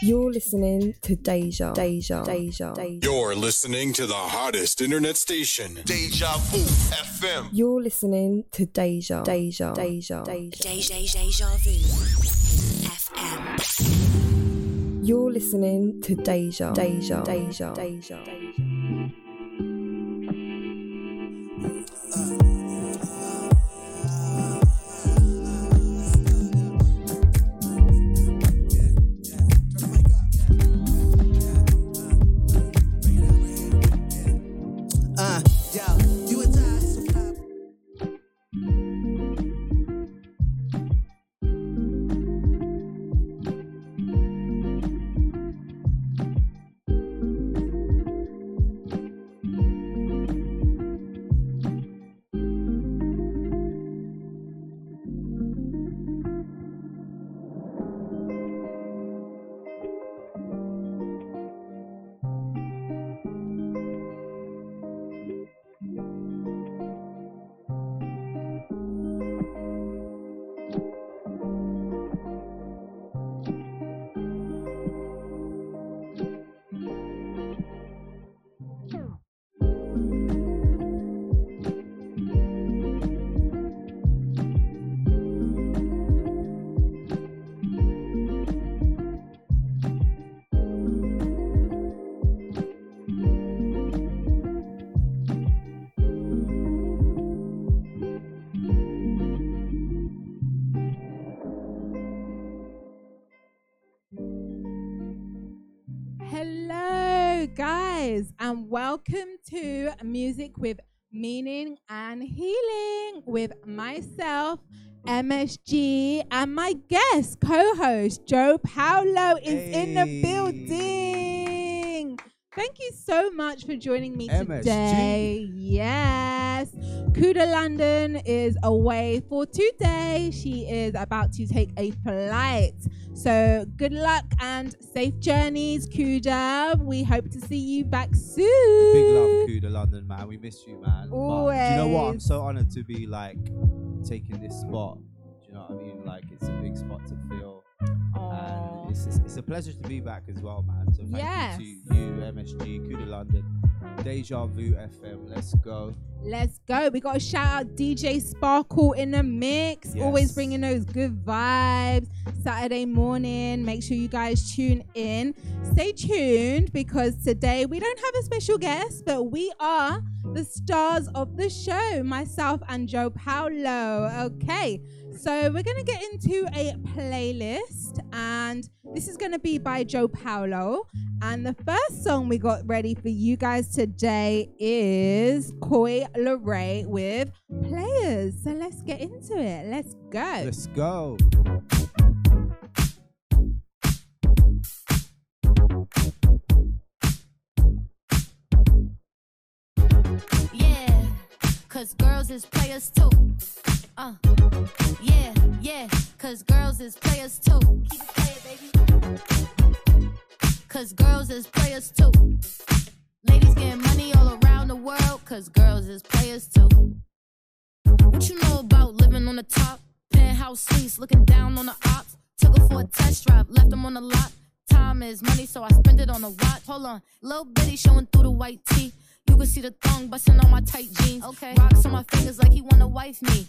You're listening to Deja, Deja, Deja, Deja. You're listening to the hottest internet station. Deja Vu FM. You're listening to Deja, Deja, Deja, Deja. Deja, Deja Vu FM. You're listening to Deja, Deja, Deja, Deja. Uh, welcome to Music with Meaning and Healing with myself, MSG, and my guest co host, Jo Paulo, is in the building. Thank you so much for joining me MSG. today. Yes. Kuda London is away for today. She is about to take a flight. So good luck and safe journeys, Kuda. We hope to see you back soon. Big love, Kuda London, man. We miss you, man. But do you know what? I'm so honored to be like taking this spot. Do you know what I mean? Like it's a big spot to fill, and it's, it's it's a pleasure to be back as well, man. So thank Yes. you to you, MSG, Kuda London, Deja Vu FM. Let's go. Let's go. We got to shout out DJ Sparkle in the mix. Always bringing those good vibes. Saturday morning. Make sure you guys tune in. Stay tuned because today we don't have a special guest, but we are the stars of the show, myself and Jo Paulo. Okay. So we're going to get into a playlist and this is going to be by Jo Paulo. And the first song we got ready for you guys today is Coi Leray with Players. So let's get into it. Let's go. Let's go. Yeah, cause girls is players too. Uh, yeah, yeah, cause girls is players too. Keep it playing, baby. Cause girls is players too. Ladies getting money all around the world, cause girls is players too. What you know about living on the top? Penthouse suites, looking down on the ops. Took her for a test drive, left them on the lot. Time is money, so I spend it on a watch. Hold on, little bitty showing through the white tee. You can see the thong busting on my tight jeans. Okay, rocks on my fingers like he wanna wife me.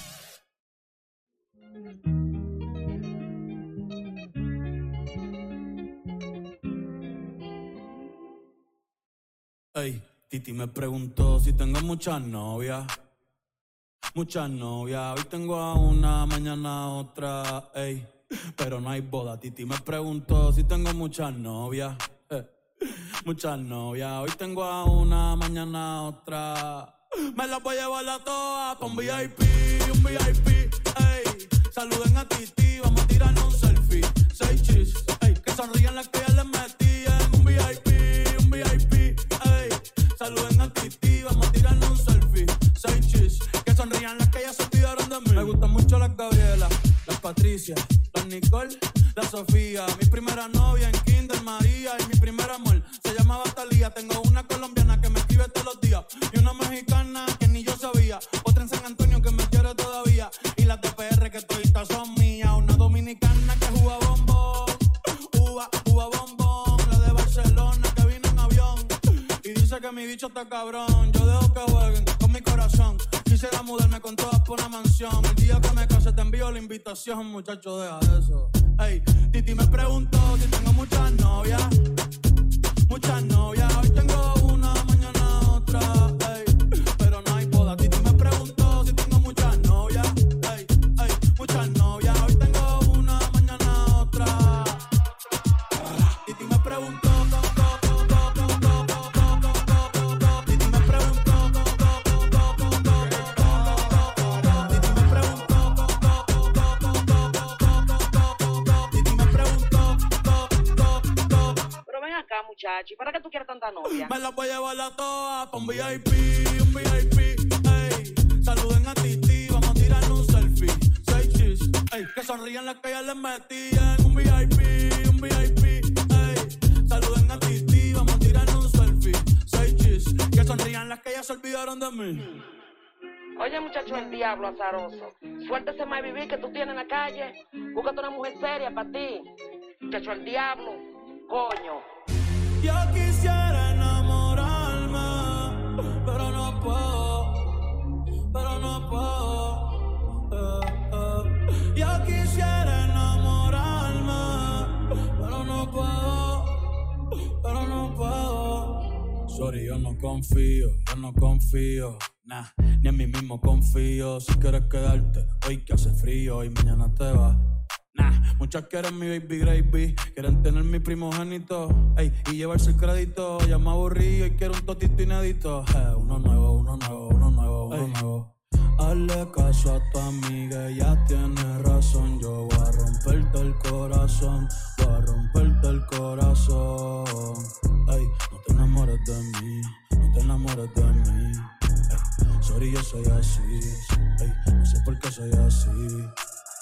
Ey, Titi me preguntó si tengo muchas novias. Muchas novias. Hoy tengo a una, mañana a otra. Ey, pero no hay boda. Titi me preguntó si tengo muchas novias. Eh, muchas novias. Hoy tengo a una, mañana a otra. Me las voy a llevar a todas un VIP, un VIP. Ey, saluden a Titi, vamos a tirarnos un selfie. Seis chis, ey, que sonrían las que ya les metí en un VIP, un VIP. Ey, saluden a Titi, vamos a tirarnos un selfie. Seis chis, que sonrían las que ya se olvidaron de mí. Me gustan mucho las Gabriela, las Patricia, las Nicole, la Sofía. Mi primera novia en bicho está cabrón. Yo dejo que jueguen con mi corazón. Quisiera mudarme con todas por una mansión. El día que me case te envío la invitación, muchacho, deja eso. Ey, Titi me preguntó si tengo muchas novias. Muchas novias, hoy tengo una, mañana otra. Ey, pero no hay boda. Titi me preguntó Acá, muchacho, ¿y para qué tú quieres tanta novia? Me las voy a llevar a todas un VIP, un VIP, ey. Saluden a Titi, vamos a tirarnos un selfie. Seis chis, ey. Que sonrían las que ya les metí en un VIP, un VIP, ey. Saluden a Titi, vamos a tirarnos un selfie. Seis chis, que sonrían las que ya se olvidaron de mí. Oye, muchacho, el diablo azaroso. Suéltese más vivir que tú tienes en la calle. Búscate una mujer seria para ti. Muchacho, el diablo. Coño. Yo quisiera enamorar alma, pero no puedo, pero no puedo. Eh, eh. Yo quisiera enamorar alma, pero no puedo, pero no puedo. Sorry, yo no confío, yo no confío, nah. Ni en mí mismo confío. Si quieres quedarte hoy que hace frío y mañana te va. Nah, muchas quieren mi baby gravy, quieren tener mi primogénito, ey, y llevarse el crédito. Ya me aburrí y quiero un totito inédito. Eh, uno nuevo, uno nuevo, uno nuevo, uno nuevo. Hazle caso a tu amiga, ella tiene razón. Yo voy a romperte el corazón, voy a romperte el corazón. Ey, no te enamores de mí, no te enamores de mí. Ey, sorry, yo soy así, ey, no sé por qué soy así.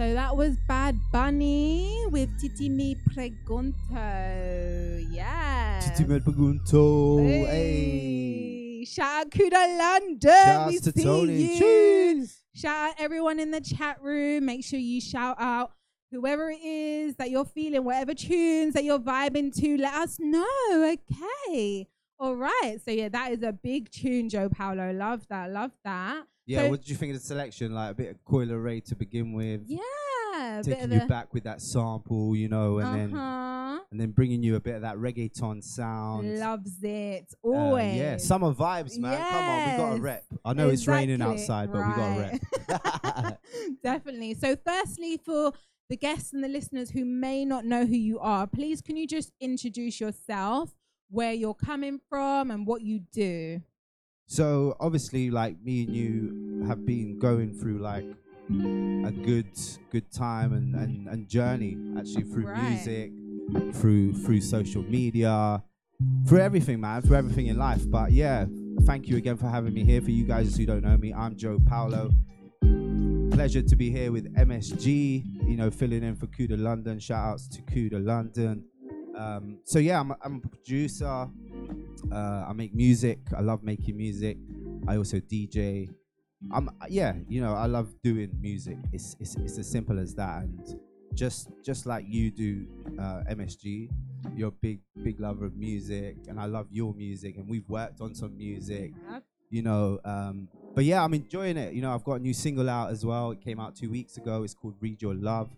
So that was Bad Bunny with Titi Me Pregunto. Yeah. Titi me pregunto. Hey. Hey. Shout out Kuda London. Shouts we to see Tony. you. Cheers. Shout out everyone in the chat room. Make sure you shout out whoever it is that you're feeling, whatever tunes that you're vibing to. Let us know. Okay. All right. So yeah, that is a big tune, Jo Paulo. Love that. Love that. Yeah, So- what did you think of the selection? Like a bit of Coi Leray to begin with, Yeah. taking you back with that sample, you know, and then uh-huh. and then bringing you a bit of that reggaeton sound. Loves it. Uh, Always. yeah, summer vibes, man. Come on, we got a rep. I know it's raining outside, but we got a rep. Definitely. So, firstly, for the guests and the listeners who may not know who you are, please can you just introduce yourself, where you're coming from, and what you do? So obviously, like me and you have been going through like a good good time and, and, and journey actually through Right. music, through through social media, through everything, man, through everything in life. But yeah, thank you again for having me here. For you guys who don't know me, I'm Jo Paulo. Pleasure to be here with MSG, you know, filling in for Kuda London. Shout outs to Kuda London. Um, so yeah, I'm a, I'm a producer. Uh, I make music. I love making music. I also DJ. I'm yeah, you know, I love doing music. It's it's it's as simple as that. And just just like you do, uh, MSG, you're a big big lover of music, and I love your music. And we've worked on some music, you know. Um, but yeah, I'm enjoying it. You know, I've got a new single out as well. It came out two weeks ago. It's called "Read Your Love"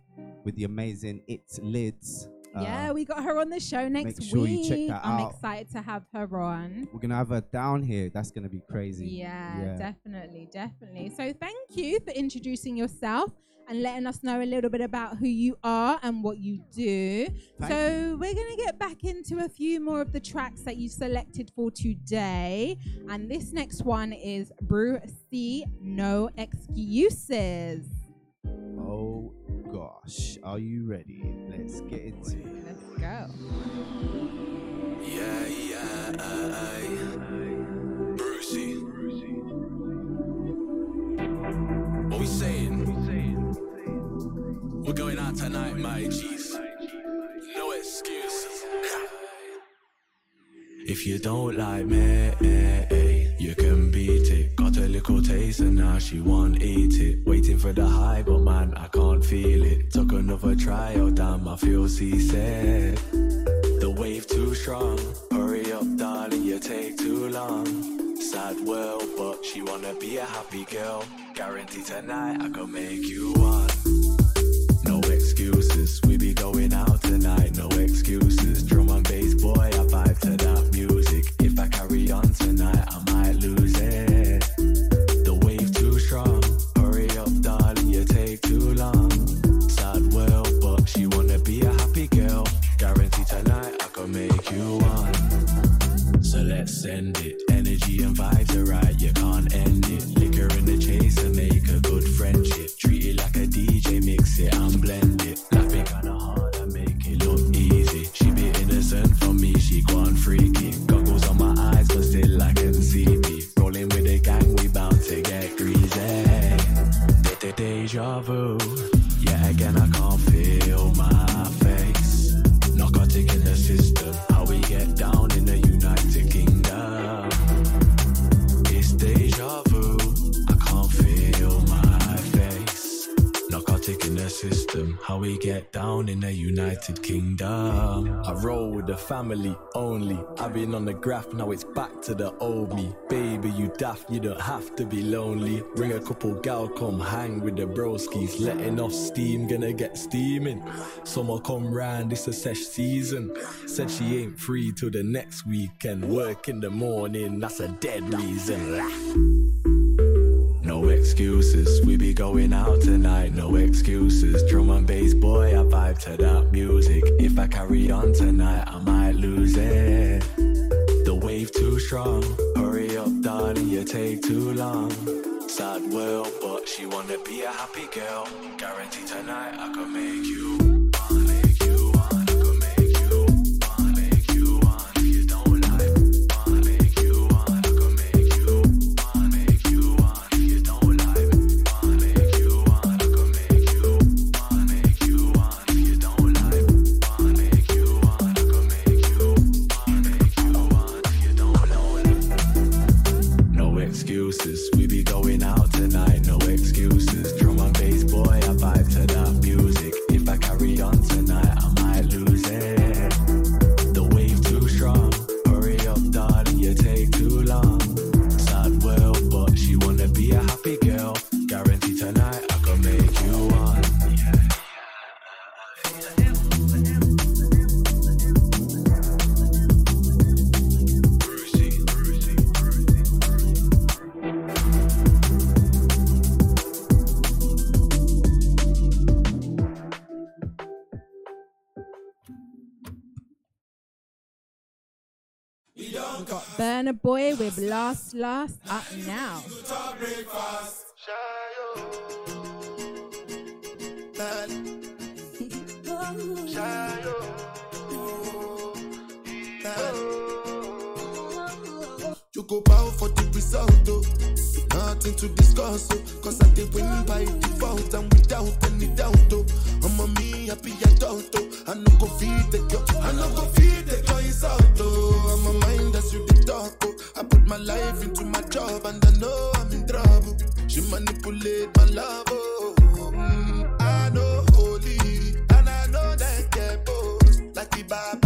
with the amazing It's Lids. Uh, yeah, we got her on the show next make sure week. you check that I'm out. excited to have her on. we're gonna have her down here. That's gonna be crazy. Yeah, definitely, definitely. So thank you for introducing yourself and letting us know a little bit about who you are and what you do. Thank so we're gonna get back into a few more of the tracks that you selected for today. And this next one is Brew C No Excuses. Oh gosh, are you ready? Let's get into it. Let's go. Yeah, yeah, aye, aye. Bru-C. What we saying? We're going out tonight, my G's. No excuses. If you don't like me, eh, eh, you can beat it. Little taste and now she won't eat it. Waiting for the high, but man, I can't feel it. Took another try, oh damn, I feel seasick. The wave too strong. Hurry up, darling, you take too long. Sad world, but she wanna be a happy girl. Guarantee tonight I can make you one. No excuses, we be going out tonight, no excuses. United Kingdom. I roll with the family only. I've been on the graph, now it's back to the old me. Baby, you daft, you don't have to be lonely. Bring a couple gal, come hang with the broskies. Letting off steam, gonna get steaming. Summer come round, it's a sesh season. Said she ain't free till the next weekend. Work in the morning, that's a dead reason. Excuses, we be going out tonight, no excuses. Drum and bass, boy, I vibe to that music. If I carry on tonight, I might lose it. The wave too strong, hurry up, darling, you take too long. Sad world, but she wanna be a happy girl. Guarantee tonight I can make you. We got Burna Boy with Last Last up now. You go bow for the result, though. Nothing to discuss, oh. Cause I did win by default and without any doubt, oh. I'm a me happy adult, oh. I no go feed the girl, I no go feed the girl insult, oh. I'm a mind that's you the talk, oh. I put my life into my job and I know I'm in trouble. She manipulate my love, oh. Mm, I know holy and I know that get both. Like the Baba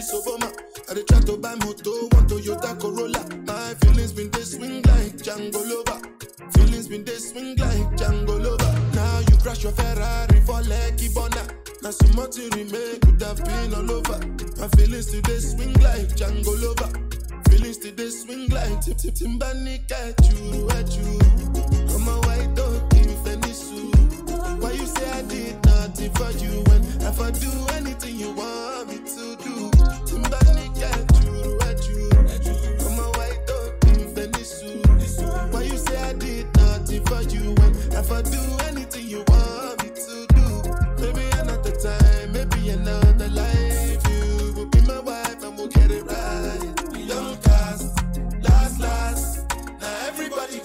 kill Soboma. I dey try to buy moto, one Toyota Corolla. My feelings been dey swing like Django Lover. Feelings been dey swing like Django Lover. Now you crash your Ferrari for Lekki Bona. Now so much you remain could have been all over. My feelings today swing like Django Lover. Feelings today swing like Tip Tip Timbani at you, at you. Come on, white dog, me suit. Why you say I did nothing for you when if I do anything you want me to do? Timbani at you, at you. Come on, white dog, give me suit. Why you say I did nothing for you when do anything you want me to do? Maybe another time, maybe another life. You will be my wife and we'll get it right. Cast, last, last. Now everybody.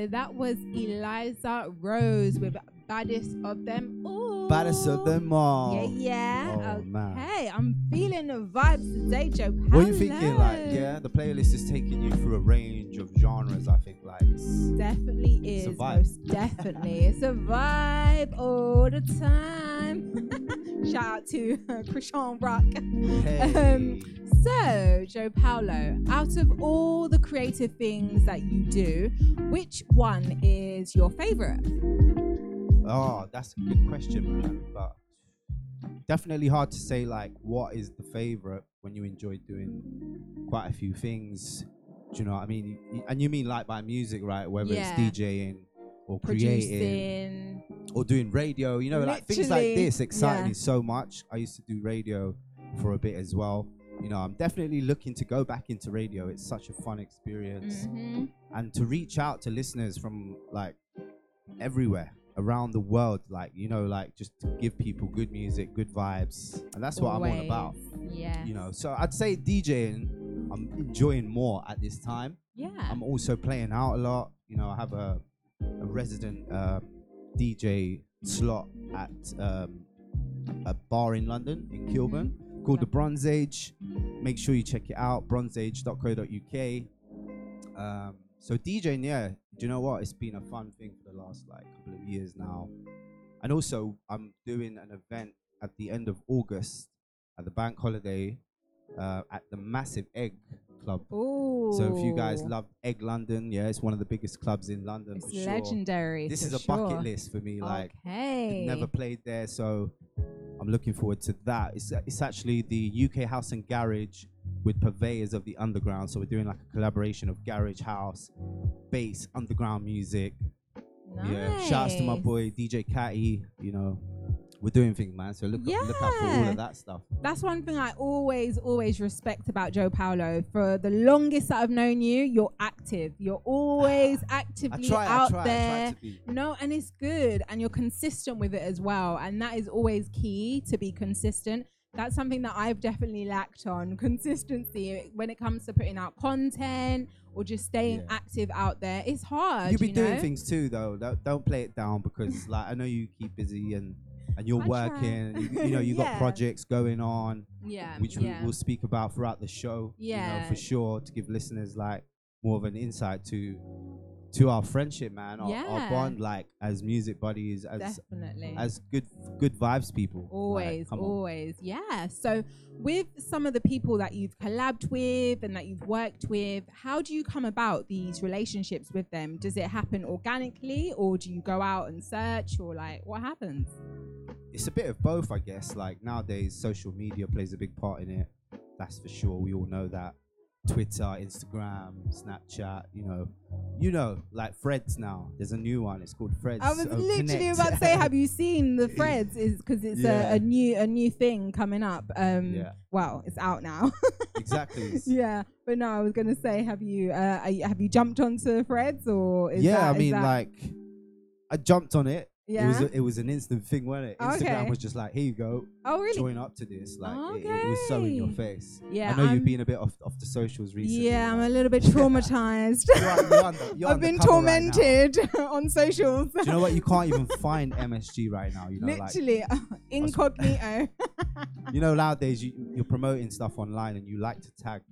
So that was Eliza Rose with Baddest of Them All. Baddest of them all. Yeah, yeah. Oh, okay, man. I'm feeling the vibes today, Jo. What are you thinking? Like, yeah, the playlist is taking you through a range of genres. I think, like, it's, Definitely It's a is. vibe. Most definitely. it's a vibe all the time. Shout out to Krishan Rock. Um, so, Jo Paulo, out of all the creative things that you do, which one is your favorite? oh, that's a good question, man. But definitely hard to say like what is the favorite when you enjoy doing quite a few things. Do you know what I mean? And you mean like by music, right? Whether Yeah. it's DJing or creating Producing. or doing radio, you know, like things like this excite yeah. me so much. I used to do radio for a bit as well. You know, I'm definitely looking to go back into radio. It's such a fun experience. Mhm. And to reach out to listeners from like everywhere around the world, like, you know, like just to give people good music, good vibes. And that's what I'm all about. Yeah. You know, so I'd say DJing, I'm enjoying more at this time. Yeah. I'm also playing out a lot. You know, I have a, a resident um, DJ slot at um, a bar in London, in Kilburn, called the Bronze Age. Make sure you check it out, bronzeage.co.uk. Um, so DJing, yeah, do you know what? It's been a fun thing for the last like couple of years now. And also, I'm doing an event at the end of August at the bank holiday uh, at the Massive Egg Club. So if you guys love Egg London, yeah, it's one of the biggest clubs in London. It's for sure. legendary, This is a sure. bucket list for me. Like, Okay. Never played there, so I'm looking forward to that. It's it's actually the UK House and Garage with purveyors of the underground. So we're doing like a collaboration of garage house, bass, underground music. Yeah. Shouts to my boy DJ Catty. You know, we're doing things, man. So look look out for all of that stuff. That's one thing I always, always respect about Jo Paulo. For the longest that I've known you, you're active. You're always actively try, I out try, I try there. to be. No, and it's good, and you're consistent with it as well. And that is always key to be consistent. That's something that I've definitely lacked on consistency when it comes to putting out content or just staying active out there. It's hard. you be you doing things too, though. Don't, don't play it down because, like, I know you keep busy and and you're I working. You, you know, you Yeah. got projects going on, Yeah, which yeah. we, we'll speak about throughout the show. you know, Yeah. for sure, to give listeners like more of an insight to to our friendship, man, our, our bond, like as music buddies, as Definitely. as good good vibes people. Like, Always, on. always. Yeah. So, with some of the people that you've collabed with and that you've worked with, how do you come about these relationships with them? Does it happen organically or do you go out and search or like what happens? it's a bit of both, I guess. Like nowadays, social media plays a big part in it. That's for sure. We all know that. Twitter, Instagram, Snapchat, you know, you know, like Freds now. There's a new one. It's called Freds. I was uh, literally Connect. about to say, have you seen the threads? Is because it's Yeah. a, a new a new thing coming up. Um, Yeah. well, it's out now. exactly. yeah, but no, I was gonna say, have you uh, are you- have you jumped onto threads or is yeah, that, I mean, that- like, I jumped on it. It was Yeah? a, it was an instant thing, wasn't it? Instagram Okay. was just like, here you go. Oh, really? Join up to this. Like, it, it was so in your face. Yeah, I know I'm- you've been a bit off off the socials recently. Yeah, I'm a little bit traumatized. you're under- you're I've been undercover right tormented on socials. Do you know what? You can't even find MSG right now. You know, like Literally incognito. you know nowadays you, you're promoting stuff online and you like to tag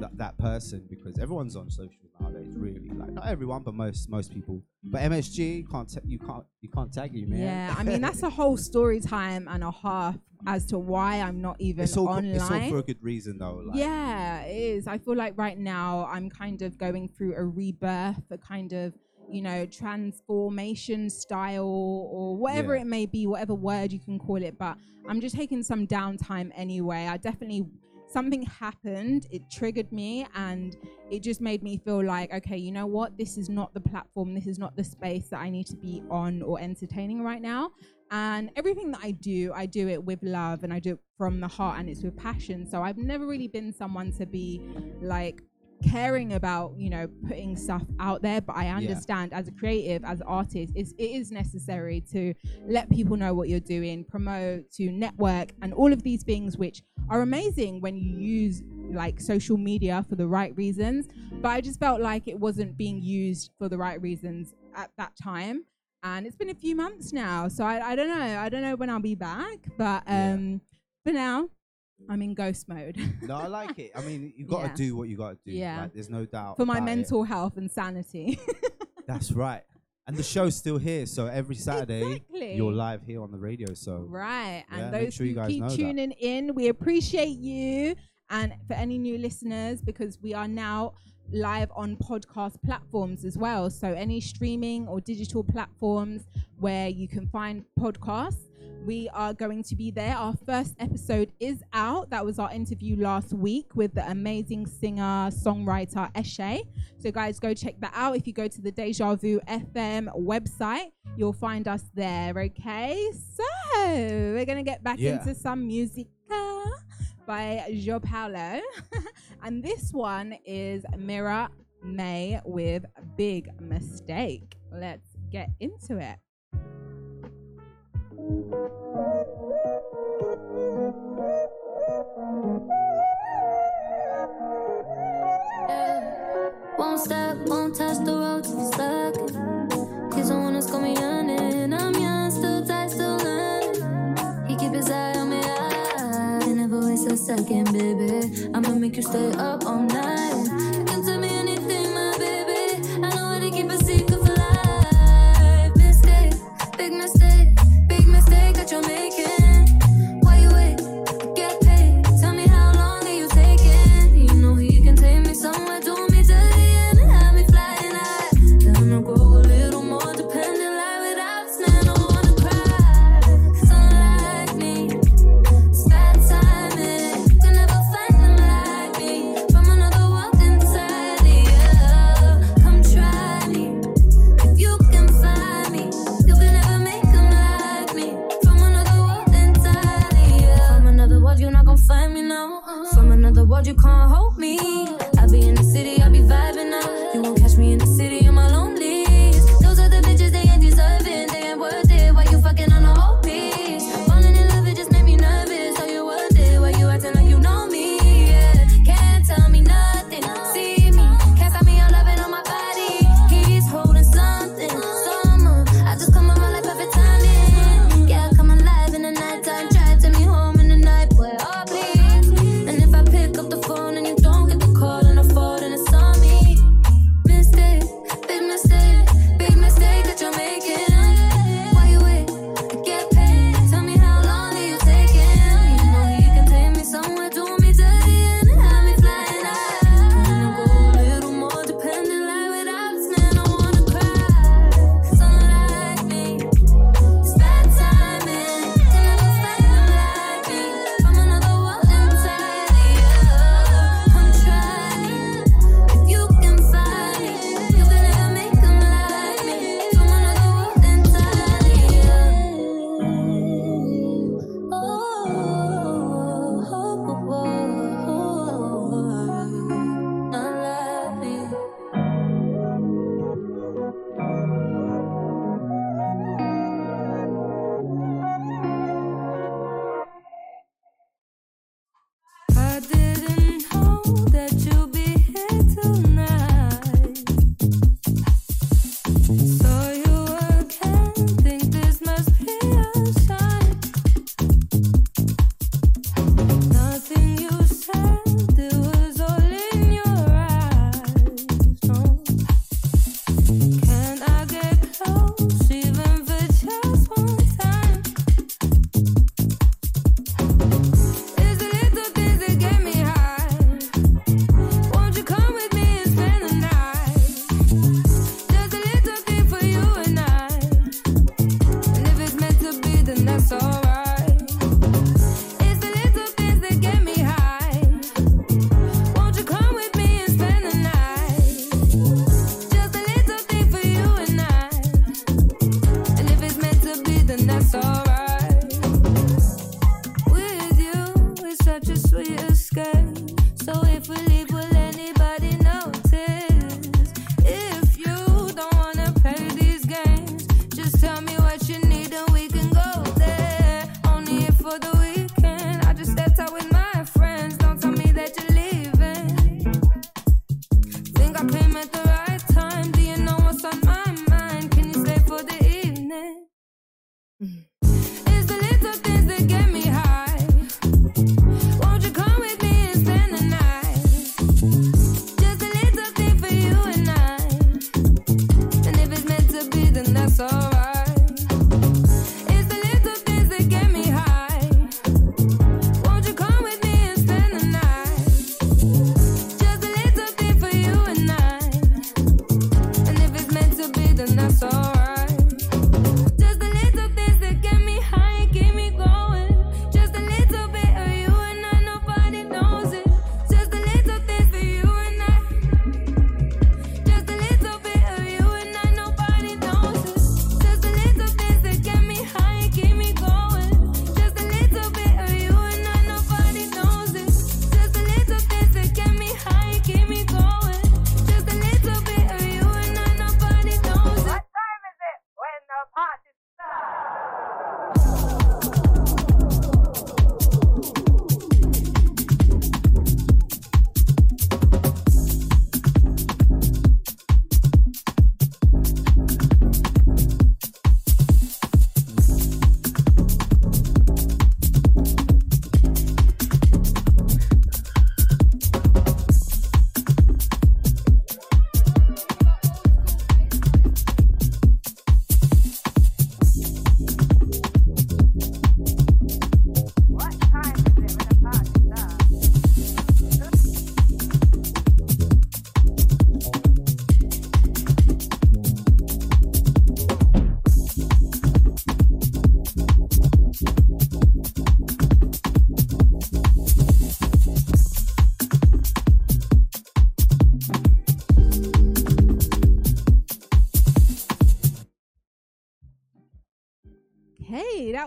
that, that person because everyone's on social nowadays really like not everyone but most most people but mm. msg you can't ta- you can't you can't tag you man yeah, I mean that's a whole story time and a half as to why I'm not even it's all, online. it's all for a good reason though like yeah, it is. I feel like right now I'm kind of going through a rebirth, a kind of, you know, transformation style or whatever Yeah. it may be, whatever word you can call it. But I'm just taking some downtime anyway. I definitely, something happened, it triggered me, and it just made me feel like, okay, you know what? This is not the platform, this is not the space that I need to be on or entertaining right now. And everything that I do, I do it with love and I do it from the heart and it's with passion. So I've never really been someone to be like caring about, you know, putting stuff out there. But I understand as a creative, as an artist, it's, it is necessary to let people know what you're doing, promote, to network, and all of these things, which are amazing when you use like social media for the right reasons, but I just felt like it wasn't being used for the right reasons at that time. And it's been a few months now, so I, I don't know. I don't know when I'll be back, but um, for now, I'm in ghost mode No, I like it. I mean, you've got to Yeah. do what you got to do. Yeah. Like, there's no doubt. for my about it. mental health and sanity. That's right. And the show's still here, so every Saturday Exactly. you're live here on the radio. So Right. And Yeah, make those sure who keep know that. tuning in, we appreciate you. And for any new listeners, because we are now live on podcast platforms as well. So any streaming or digital platforms where you can find podcasts. We are going to be there. Our first episode is out. That was our interview last week with the amazing singer, songwriter Eshe. So, guys, go check that out. If you go to the Deja Vu FM website, you'll find us there. Okay. So, we're to get back Yeah. into some music by Jo Paulo. and this one is Mira May with Big Mistake. Let's get into it. Won't stop, won't touch the road stuck. Got me yearning. Second, baby. I'ma make you stay up all night.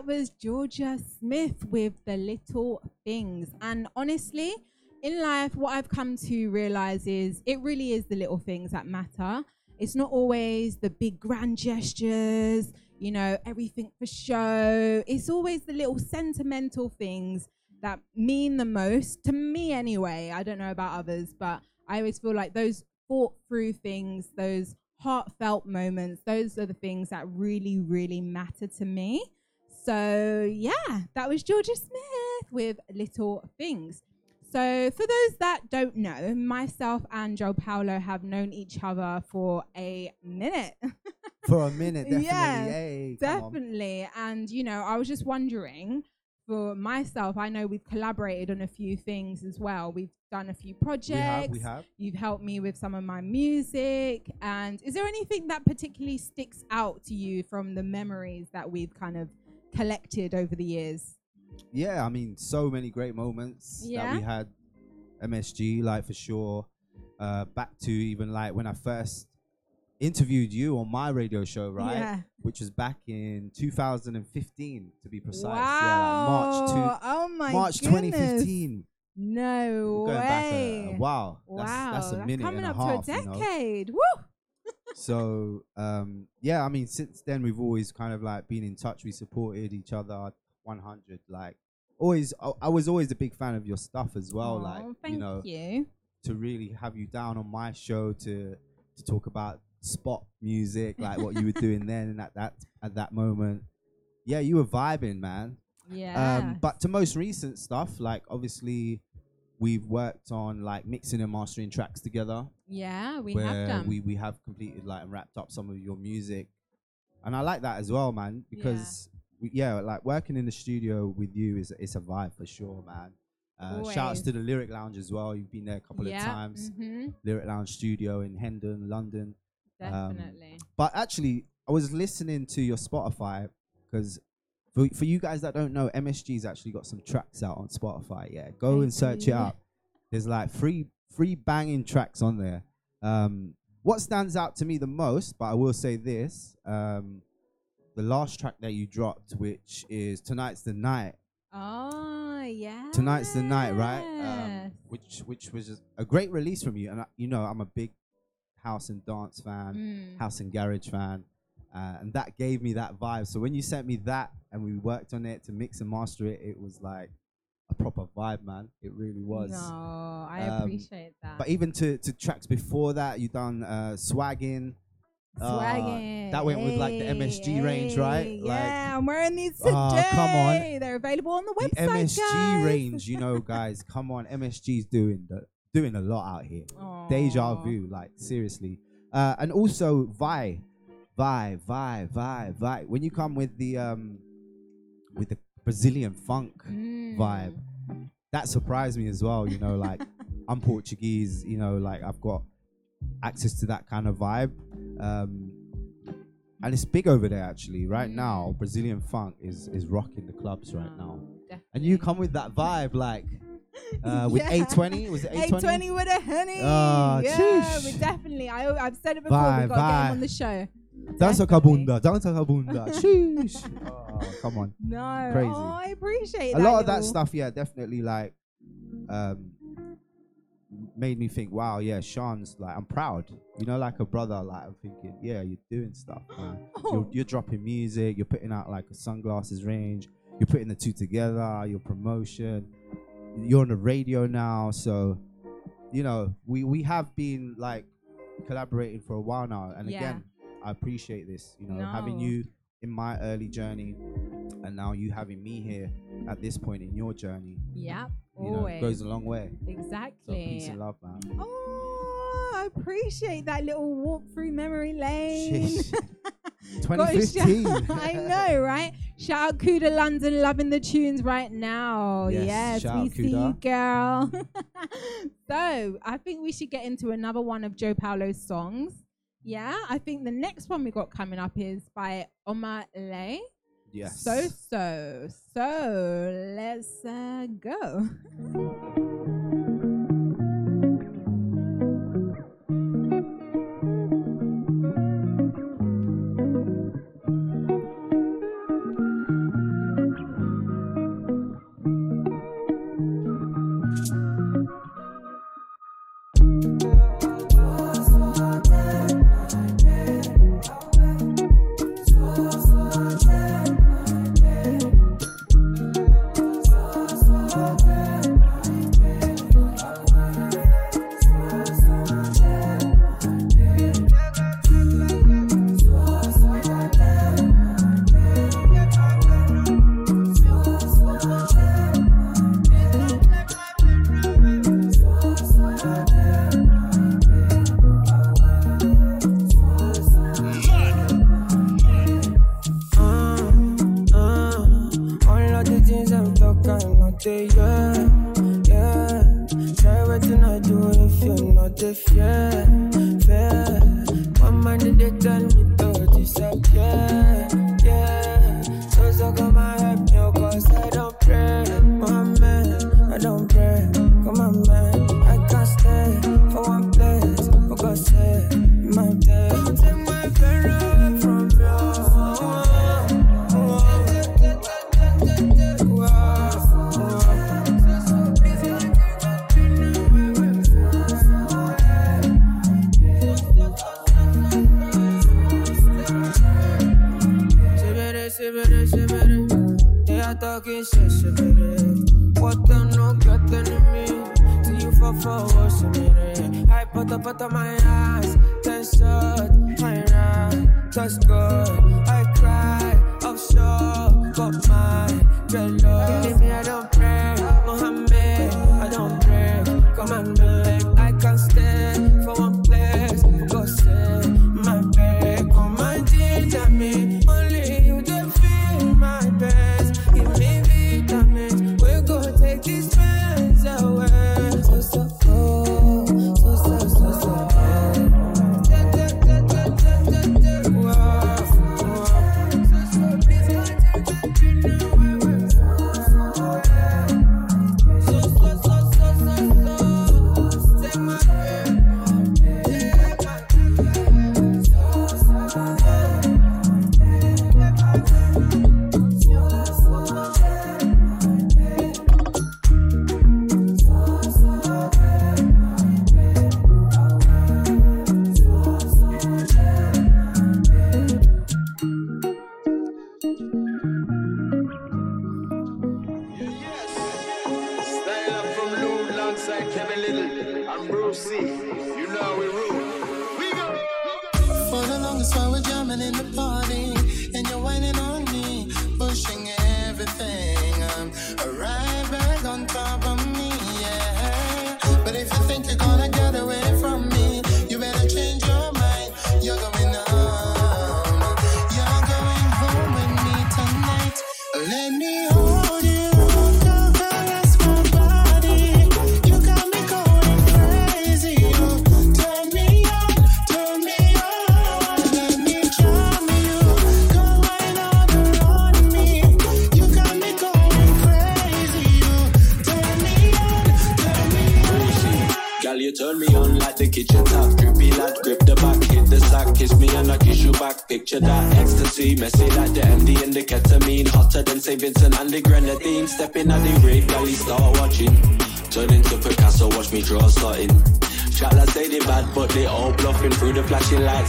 Was Jorja Smith with The Little Things. And honestly, in life, what I've come to realize is it really is the little things that matter. It's not always the big grand gestures, you know, everything for show. It's always the little sentimental things that mean the most to me anyway. I don't know about others, but I always feel like those thought through things, those heartfelt moments, those are the things that really, really matter to me. So, yeah, that was Jorja Smith with Little Things. So, for those that don't know, myself and Jo Paulo have known each other for a minute. For a minute, definitely. Yeah, Hey. Definitely. And, you know, I was just wondering for myself, I know we've collaborated on a few things as well. We've done a few projects. we have. You've helped me with some of my music. And is there anything that particularly sticks out to you from the memories that we've kind of collected over the years? Yeah, I mean, so many great moments that we had. MSG, like for sure. Uh, back to even like when I first interviewed you on my radio show, right? Yeah. Which was back in 2015, to be precise. wow. Yeah, like March two, oh my March goodness. 2015. No Going way. back a wow. That's, wow. that's a minute coming and a up half. to a you know? decade. Woo! So um yeah i mean since then we've always kind of like been in touch we supported each other 100 like always I, I was always a big fan of your stuff as well Aw, like thank you know you. to really have you down on my show to to talk about spot music like what you were doing then and at that at that moment yeah you were vibing man Yeah. um but to most recent stuff like obviously we've worked on like mixing and mastering tracks together yeah, we have done. we we have completed like and wrapped up some of your music, and I like that as well, man. Because we, yeah, like working in the studio with you is it's a vibe for sure, man. Uh, shouts to the Lyric Lounge as well. You've been there a couple Yeah, of times. mhm. Lyric Lounge studio in Hendon, London. Um, Definitely. but actually, I was listening to your Spotify because for, for you guys that don't know, MSG's actually got some tracks out on Spotify. Yeah, go I and search it up. There's like three three banging tracks on there. Um, what stands out to me the most, but I will say this: um, the last track that you dropped, which is "Tonight's the Night." oh yeah. Tonight's the night, right? Um, which which was a great release from you, and I, you know I'm a big house and dance fan, Mm. house and garage fan, uh, and that gave me that vibe. So when you sent me that, and we worked on it to mix and master it, it was like a proper vibe, man. It really was. No, I Um, appreciate that. But even to to tracks before that, you done uh, swagging. Uh, Swagging. that went with like the MSG range, right? Hey, Like yeah, I'm wearing these today. Ah, come on. They're available on the website. the. MSG guys. range, you know, guys. Come on, MSG's doing the doing a lot out here. Deja vu, like seriously. Uh, and also Vi, Vi, Vi, Vi, Vi. When you come with the um with the Brazilian funk Mm. vibe, that surprised me as well. You know, like I'm Portuguese. You know, like I've got access to that kind of vibe. Um, and it's big over there actually. Right now, Brazilian funk is is rocking the clubs right now. And you come with that vibe, like uh, with Yeah. A20. Was it A20? 820 with a honey. Ah, yeah, we definitely. I, I've said it before. Bye, We've got to get him on the show. Dança kabunda, dança kabunda. Sheesh. Oh, come on. No. Crazy. Oh, I appreciate a that. lot of that stuff, yeah, definitely like um made me think, wow, yeah, Sean's like I'm proud. You know, like a brother, like I'm thinking, yeah, you're doing stuff, man. Oh. You're, you're dropping music, you're putting out like a sunglasses range, you're putting the two together, your promotion, you're on the radio now, so you know, we we have been like collaborating for a while now, and Yeah. again, I appreciate this. You know, having you in my early journey, and now you having me here at this point in your journey. Yep. You know, Always. goes a long way. So Exactly. peace and love, man. Oh, I appreciate that little walk through memory lane. Sheesh. Gotta shout- 2015. I know, right? Shout out Kuda London, loving the tunes right now. Yes, Yes, we see you, girl. so I think we should get into another one of Jo Paulo's songs. Yeah, I think the next one we got coming up is by Omah Lay. Yes. So so so let's uh, go.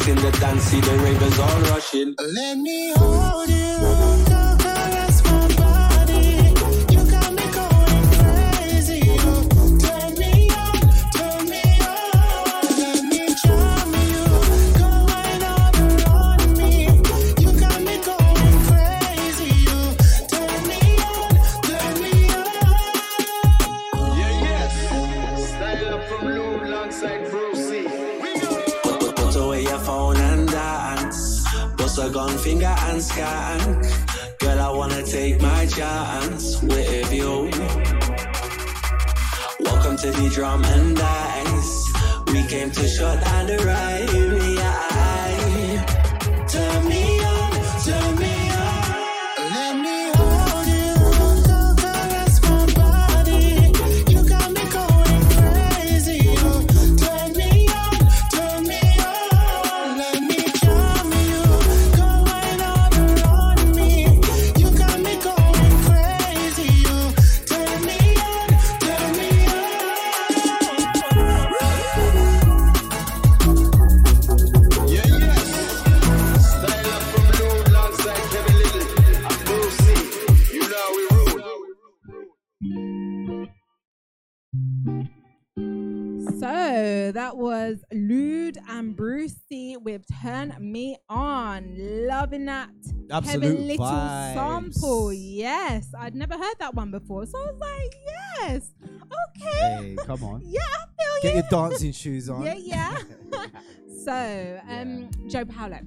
in the dance, see the ravens all rushing. Let me absolute Little vibes. sample. Yes, I'd never heard that one before, so I was like, yes, okay. Hey, come on. yeah, I feel Get you. your dancing shoes on. Yeah, yeah. so, um, yeah. Jo Paulo,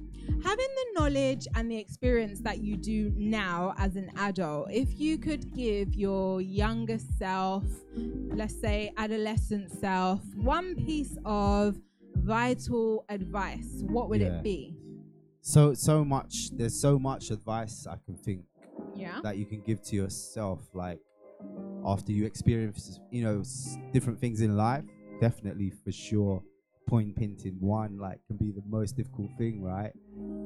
having the knowledge and the experience that you do now as an adult, if you could give your younger self, let's say adolescent self, one piece of vital advice, what would yeah. it be? So so much. There's so much advice I can think Yeah. that you can give to yourself, like after you experience, you know, s- different things in life. Definitely, for sure, point pinting one like can be the most difficult thing, right?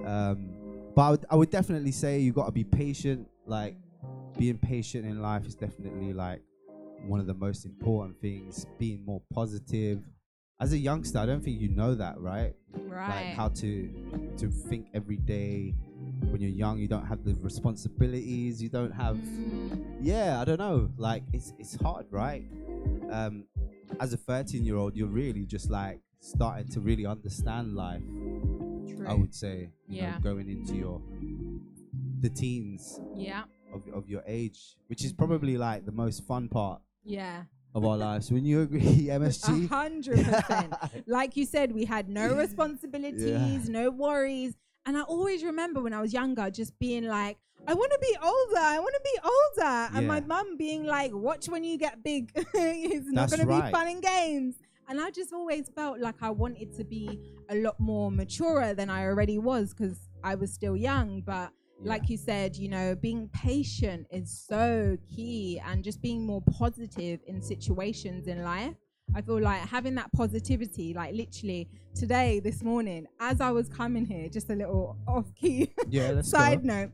Um, but I would, I would definitely say you got to be patient. Like being patient in life is definitely like one of the most important things. Being more positive. As a youngster, I don't think you know that, right? Right. Like how to to think every day. When you're young, you don't have the responsibilities. You don't have, yeah, I don't know. Like it's it's hard, right? Um, as a 13 year old, you're really just like starting to really understand life. True. I would say, you Yeah. know, going into your the teens Yeah. of of your age, which is probably like the most fun part Yeah. Of our lives. Wouldn't you agree, MSG? hundred percent. Like you said, we had no responsibilities, no worries. And I always remember when I was younger just being like, I want to be older. I want to be older. And my mum being like, watch when you get big. it's not going to be fun and games. And I just always felt like I wanted to be a lot more maturer than I already was because I was still young. But like you said, you know, being patient is so key and just being more positive in situations in life. I feel like having that positivity, like literally today, this morning, as I was coming here, just a little off key Yeah, side go. note,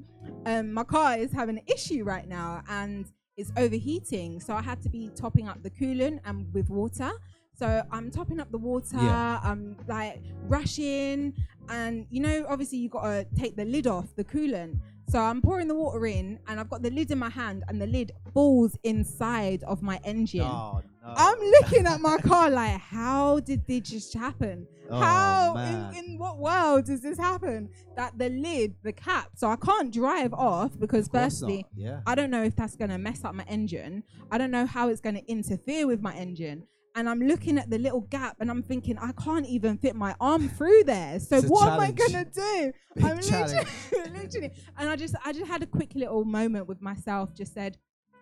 um, my car is having an issue right now and it's overheating. So I had to be topping up the coolant and with water. So I'm topping up the water. Yeah. I'm like rushing, and you know, obviously you've gotta take the lid off the coolant. So I'm pouring the water in, and I've got the lid in my hand, and the lid falls inside of my engine. Oh, no. I'm looking at my car like, how did this just happen? Oh, how in, in what world does this happen? That the lid, the cap, so I can't drive off because course firstly, yeah. I don't know if that's gonna mess up my engine. I don't know how it's gonna interfere with my engine. And I'm looking at the little gap and I'm thinking, I can't even fit my arm through there. So what am I gonna do? Big I'm literally, literally, and I just, I just had a quick little moment with myself. Just said,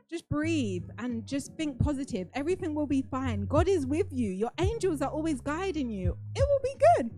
just breathe and just think positive. Everything will be fine. God is with you. Your angels are always guiding you. It will be good.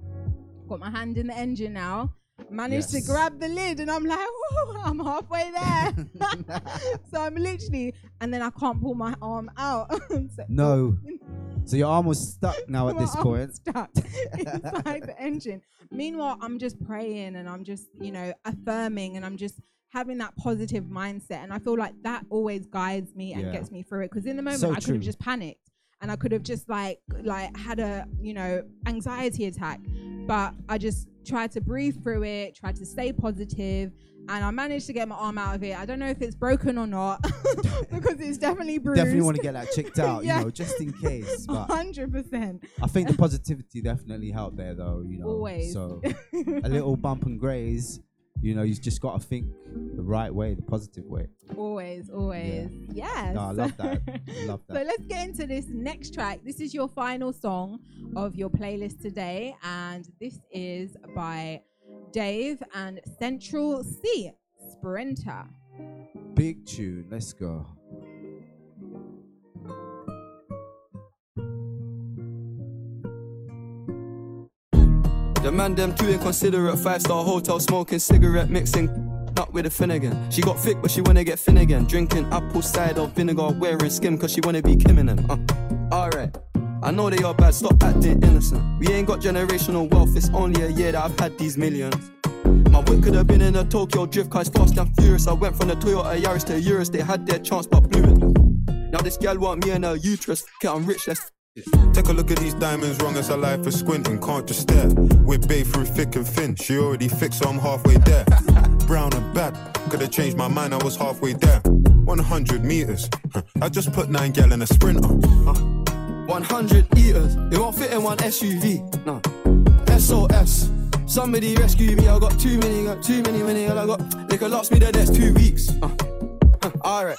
Got my hand in the engine now. Managed Yes. to grab the lid and I'm like, Whoa, I'm halfway there. so I'm literally, and then I can't pull my arm out. So- No. Oh. So your arm was stuck now at this point. stuck inside the engine. Meanwhile, I'm just praying and I'm just, you know, affirming and I'm just having that positive mindset. And I feel like that always guides me and Yeah. gets me through it. Because in the moment, So I could have just panicked and I could have just like like had a you know anxiety attack. But I just tried to breathe through it, tried to stay positive, and I managed to get my arm out of it. I don't know if it's broken or not because it's definitely bruised. Definitely want to get that checked out, Yeah. you know, just in case. Hundred percent. I think the positivity definitely helped there, though. You know, Always. So a little bump and graze, you know, you just got to think the right way, the positive way. Always, always. Yes. No, I love that. I love that. So let's get into this next track. This is your final song of your playlist today, and this is by Dave and Central Cee Sprinter. Big tune. Let's go. The man them too inconsiderate. Five star hotel smoking cigarette mixing up with a Finnegan. She got thick but she wanna get thin again. Drinking apple cider vinegar, wearing skim cause she wanna be Kim and them. Uh, Alright. I know they are bad, stop acting innocent. We ain't got generational wealth, it's only a year that I've had these millions. My whip could have been in a Tokyo drift car, fast and furious. I went from the Toyota Yaris to Urus, they had their chance but blew it. Now this gal want me and her uterus, it, I'm rich, let's Take a look at these diamonds, wrong as a life for squinting, can't just stare. With Bay through thick and thin, she already fixed, so I'm halfway there. Brown and bad, could've changed my mind, I was halfway there. 100 meters, I just put nine gal in a sprinter. 100 eaters, it won't fit in one SUV. No. SOS. Somebody rescue me, I got too many, got too many, many, I got. They could last me the next two weeks. Uh, huh, Alright.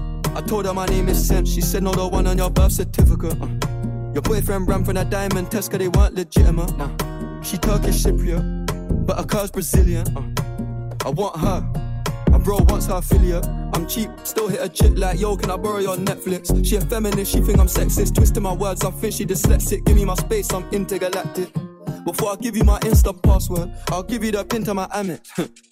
I told her my name is Sam. She said, No, the one on your birth certificate. Uh. Your boyfriend ran from that diamond test cause they weren't legitimate. Uh. She Turkish Cypriot, but her car's Brazilian. Uh. I want her. My bro wants her affiliate. I'm cheap, still hit a chick like, yo, can I borrow your Netflix? She a feminist, she think I'm sexist. Twisting my words, I think she dyslexic. Give me my space, I'm intergalactic. Before I give you my Insta password, I'll give you the pin to my Amex.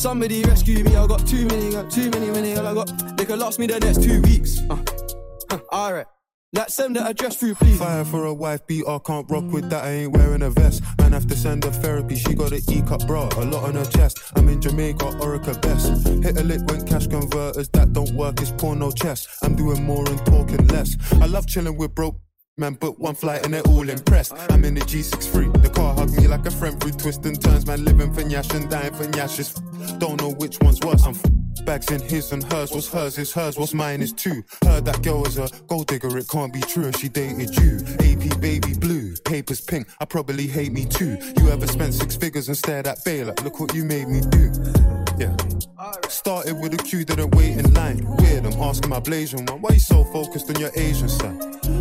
Somebody rescue me, I got too many, got too many, many, all I got. They could last me the next two weeks. Uh, huh, Alright. Let's send the address through, please. Fire for a wife beater, can't rock with that, I ain't wearing a vest. Man, have to send her therapy, she got an E cup bra, a lot on her chest. I'm in Jamaica, Orica best. Hit a lick when cash converters, that don't work, it's porno chess. I'm doing more and talking less. I love chilling with broke. Man, book one flight and they're all impressed. I'm in the G63. The car hugged me like a friend through twists and turns. Man, living for Nyash and dying for Nyash. Don't know which one's worse. I'm f- bags in his and hers. What's hers is hers. What's mine is two. Heard that girl was a gold digger. It can't be true. She dated you. AP baby blue. Papers pink. I probably hate me too. You ever spent six figures and stared at Baylor? Look what you made me do. Yeah. Started with a queue, didn't wait in line. Weird, I'm asking my Blasian one, why you so focused on your Asian side?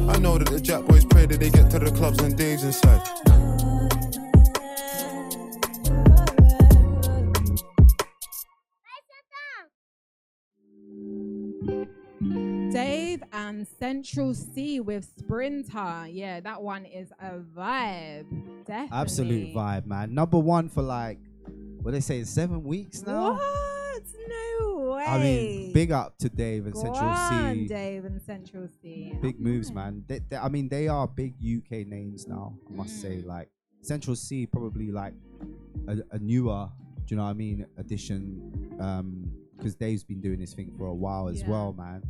I know that the Jack boys pray that they get to the clubs and Dave's inside. Dave and Central Cee with Sprinter. Yeah, that one is a vibe. Definitely. Absolute vibe, man. Number one for like, what they say, seven weeks now. What? No way. I mean, big up to Dave and Go Central on, C. Dave and Central Cee. Big moves, man. They, they- I mean, they are big UK names now. I must Mm. say, like Central Cee, probably like a, a newer, do you know what I mean, addition. Um, because Dave's been doing this thing for a while as Yeah. well, man.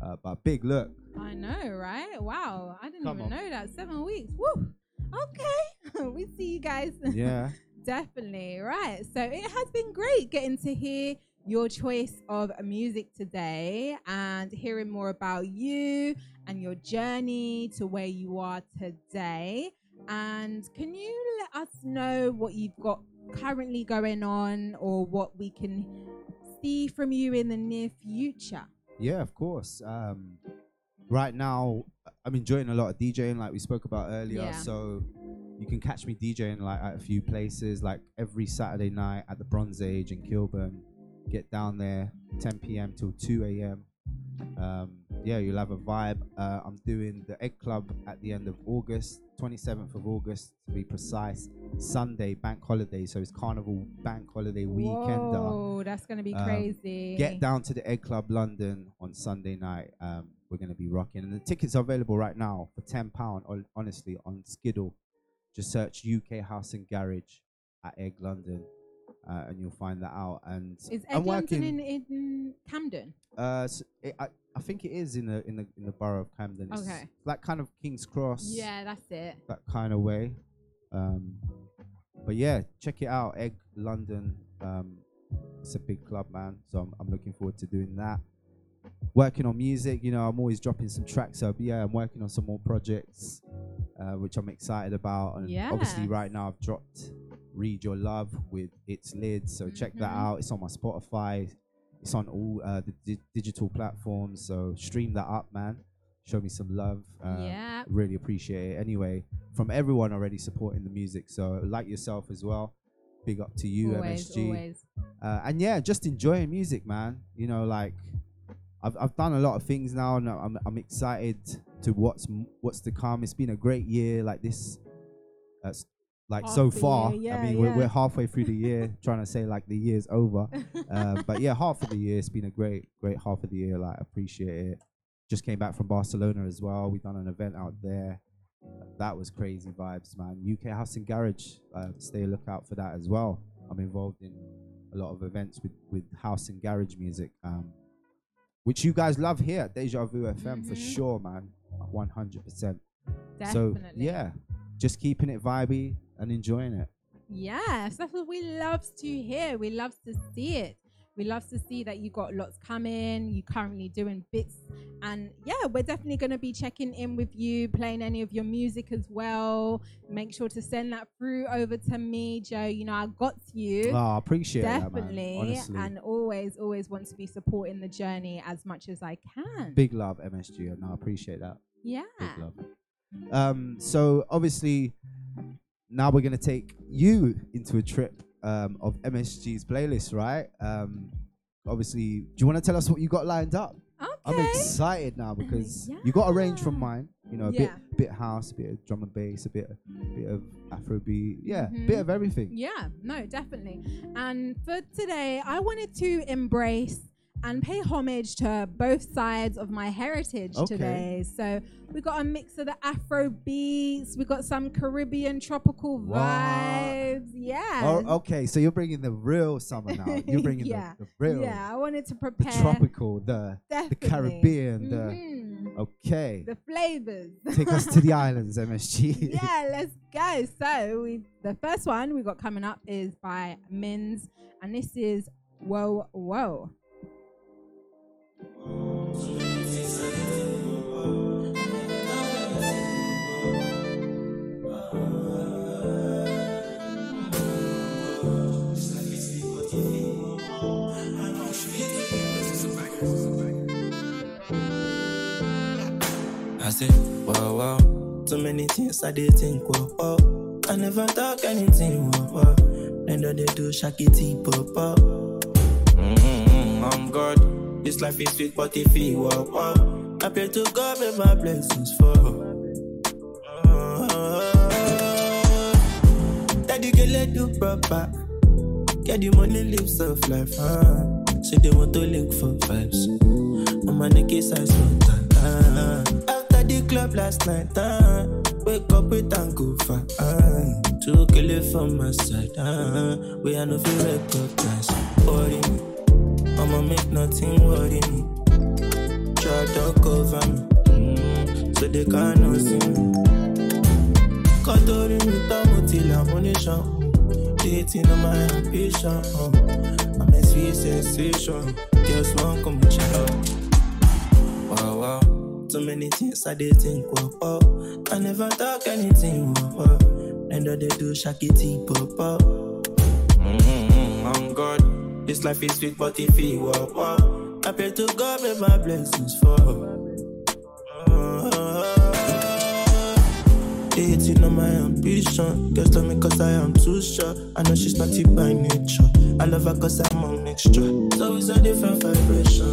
Uh, but big look, I know, right? Wow. I didn't Come even on. know that. Seven weeks. Woo. Okay. we see you guys. yeah. Definitely. Right. So it has been great getting to hear your choice of music today and hearing more about you and your journey to where you are today. And can you let us know what you've got currently going on or what we can see from you in the near future? Yeah, of course. Um, right now, I'm enjoying a lot of DJing, like we spoke about earlier. Yeah. So you can catch me DJing like at a few places, like every Saturday night at the Bronze Age in Kilburn. Get down there, 10 p.m. till 2 a.m. Um, yeah, you'll have a vibe. Uh, I'm doing the Egg Club at the end of August, 27th of August to be precise. Sunday, bank holiday, so it's Carnival bank holiday weekend. Oh, that's gonna be Um, crazy. Get down to the Egg Club London on Sunday night. Um, we're going to be rocking. And the tickets are available right now for £10, honestly, on Skiddle. Just search UK House and Garage at Egg London. Uh, and you'll find that out. And Is I'm London in, in Camden? uh, s it, I, I think it is in the in the in the borough of Camden. It's Okay. like kind of King's Cross. Yeah, that's it. That kind of way. Um, but yeah, check it out. Egg London. Um, it's a big club, man. So I'm, I'm looking forward to doing that. Working on music, you know, I'm always dropping some tracks. So yeah, I'm working on some more projects, uh, which I'm excited about. And obviously, right now I've dropped "Read Your Love" with its lids. So check that Mhm. out. It's on my Spotify. It's on all uh, the di- digital platforms, so stream that up, man. Show me some love. Uh, Yeah. Really appreciate it. Anyway, from everyone already supporting the music, so like yourself as well. Big up to you, Always, MSG. always. Uh, and yeah, just enjoying music, man. You know, like I've I've done a lot of things now, and I'm I'm excited to what's what's to come. It's been a great year, like this. That's like Half so far. year, I yeah, mean, we're, we're halfway through the year, trying to say like the year's over. um, but yeah, half of the year. It's been a great great half of the year. Like appreciate it. Just came back from Barcelona as well. We done an event out there. That was crazy vibes, man. UK House and Garage. Uh, stay a lookout for that as well. I'm involved in a lot of events with with house and garage music, um, which you guys love here at Deja Vu FM for Mhm. sure, man. 100. percent So yeah, just keeping it vibey and enjoying it. Yes, that's what we love to hear. We love to see it. We love to see that you got lots coming. You're currently doing bits, and yeah, we're definitely going to be checking in with you, playing any of your music as well. Make sure to send that through over to me, Jo. You know, I got you. Oh, I appreciate that, man, definitely, and always, always want to be supporting the journey as much as I can. Big love, MSG, and I appreciate that. yeah. Big love. Um, so obviously, now we're gonna take you into a trip um, of MSG's playlist, right? Um, obviously, do you want to tell us what you got lined up? Okay. I'm excited now because you got a range from mine. You know, a Yeah. bit bit house, a bit of drum and bass, a bit a bit of Afrobeat, yeah, Mhm. bit of everything. Yeah, no, definitely. And for today, I wanted to embrace and pay homage to both sides of my heritage Okay. today. So we got a mix of the Afro beats, we got some Caribbean tropical vibes. Yeah. Oh, okay, so you're bringing the real summer now. You're bringing yeah. the, the real, Yeah, I wanted to prepare. the tropical, the the. Caribbean, the Mhm. okay. the flavors. Take us to the islands, MSG. yeah, let's go. So we the first one we got coming up is by Minz, and this is Whoa Whoa. I say, wow, wow. So many things I did think, wow, wow. I never talk anything, wow, wow. Then they do shakity, pop, pop. Mm-hmm, I'm God. This life is sweet, but if you walk, wow. I pray to God, may my blessings fall. Daddy, get let do proper. Get the money, live soft life, huh? Say they want to link for vibes. On neck is ice water. Uh, after the club last night, uh, wake up with and go far. Uh, to kill it from my side. Uh, we are no feel recognize. Me. I'ma make nothing worry me. Try to cover me. Mm, so they cannot see me. Kọ́tọ́rí mi tán mo ti l'ammunition. Dating on my ambition. Uh, I'm a sweet sensation. Girls want come check out. Wow, wow. So many things I did think, wow, wow. I never talk anything, wow, wow. Then they do shakity, pop, pop. Mm-hmm, I'm God. This life is sweet, but if you wow, wow. I pray to God, may my blessings fall. Dating on my ambition. Girls tell me cause I am too short. I know she's not it by nature. I love her cause I'm a mixture. So it's a different vibration.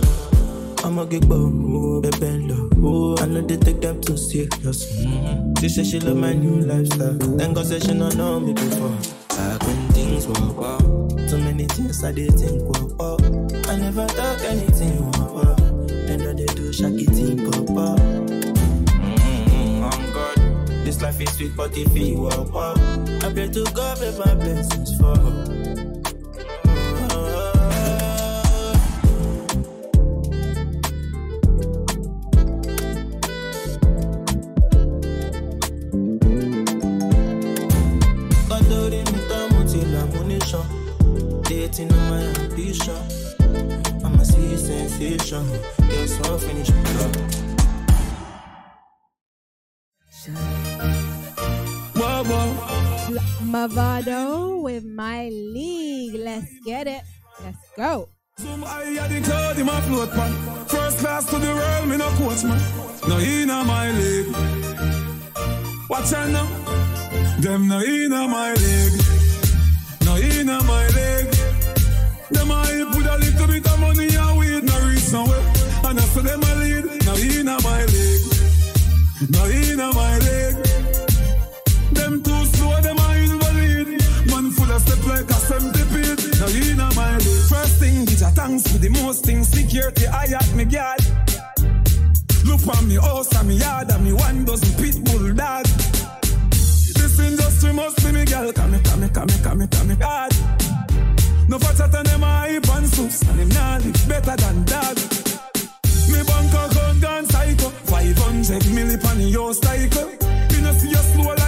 I'ma get bold, baby low. I know they take them too serious. Mm-hmm. She say she love my new lifestyle. Thank God she not know me before. When things were wow. So many things I did think wow, wow. I never talk anything wow, wow. Then they do shakity pop pop. I'm God. This life is sweet, but if you wow, wow. I pray to God, may my blessings fall. Dating on my ambition. I'm a sweet sensation. Guess what? Finish me up. Whoa, whoa. Mavado with my league. Let's get it. Let's go. Some eye at the cloud, him a float pan. First class to the world, me no coach man. No inna my league. Watch out now. Them no inna my league. No inna my league. Them I put a little bit of money and weed, no reach nowhere. And I say them a lead. No inna my league. No inna my league. Them too slow, them a invalid. Man full of step like a centipede. Now you know my league. First thing, bitch, I thanks for the most things. Security, I at me guard. Look on me house and me yard and me one dozen pit bull dog. This industry must be me girl. Come, me, come, me, come, me, come, me, come, me, God. No for and them a hype and soups and them nah live better than that. Me bank account gone psycho. 500 milli pan your cycle. You know see your slow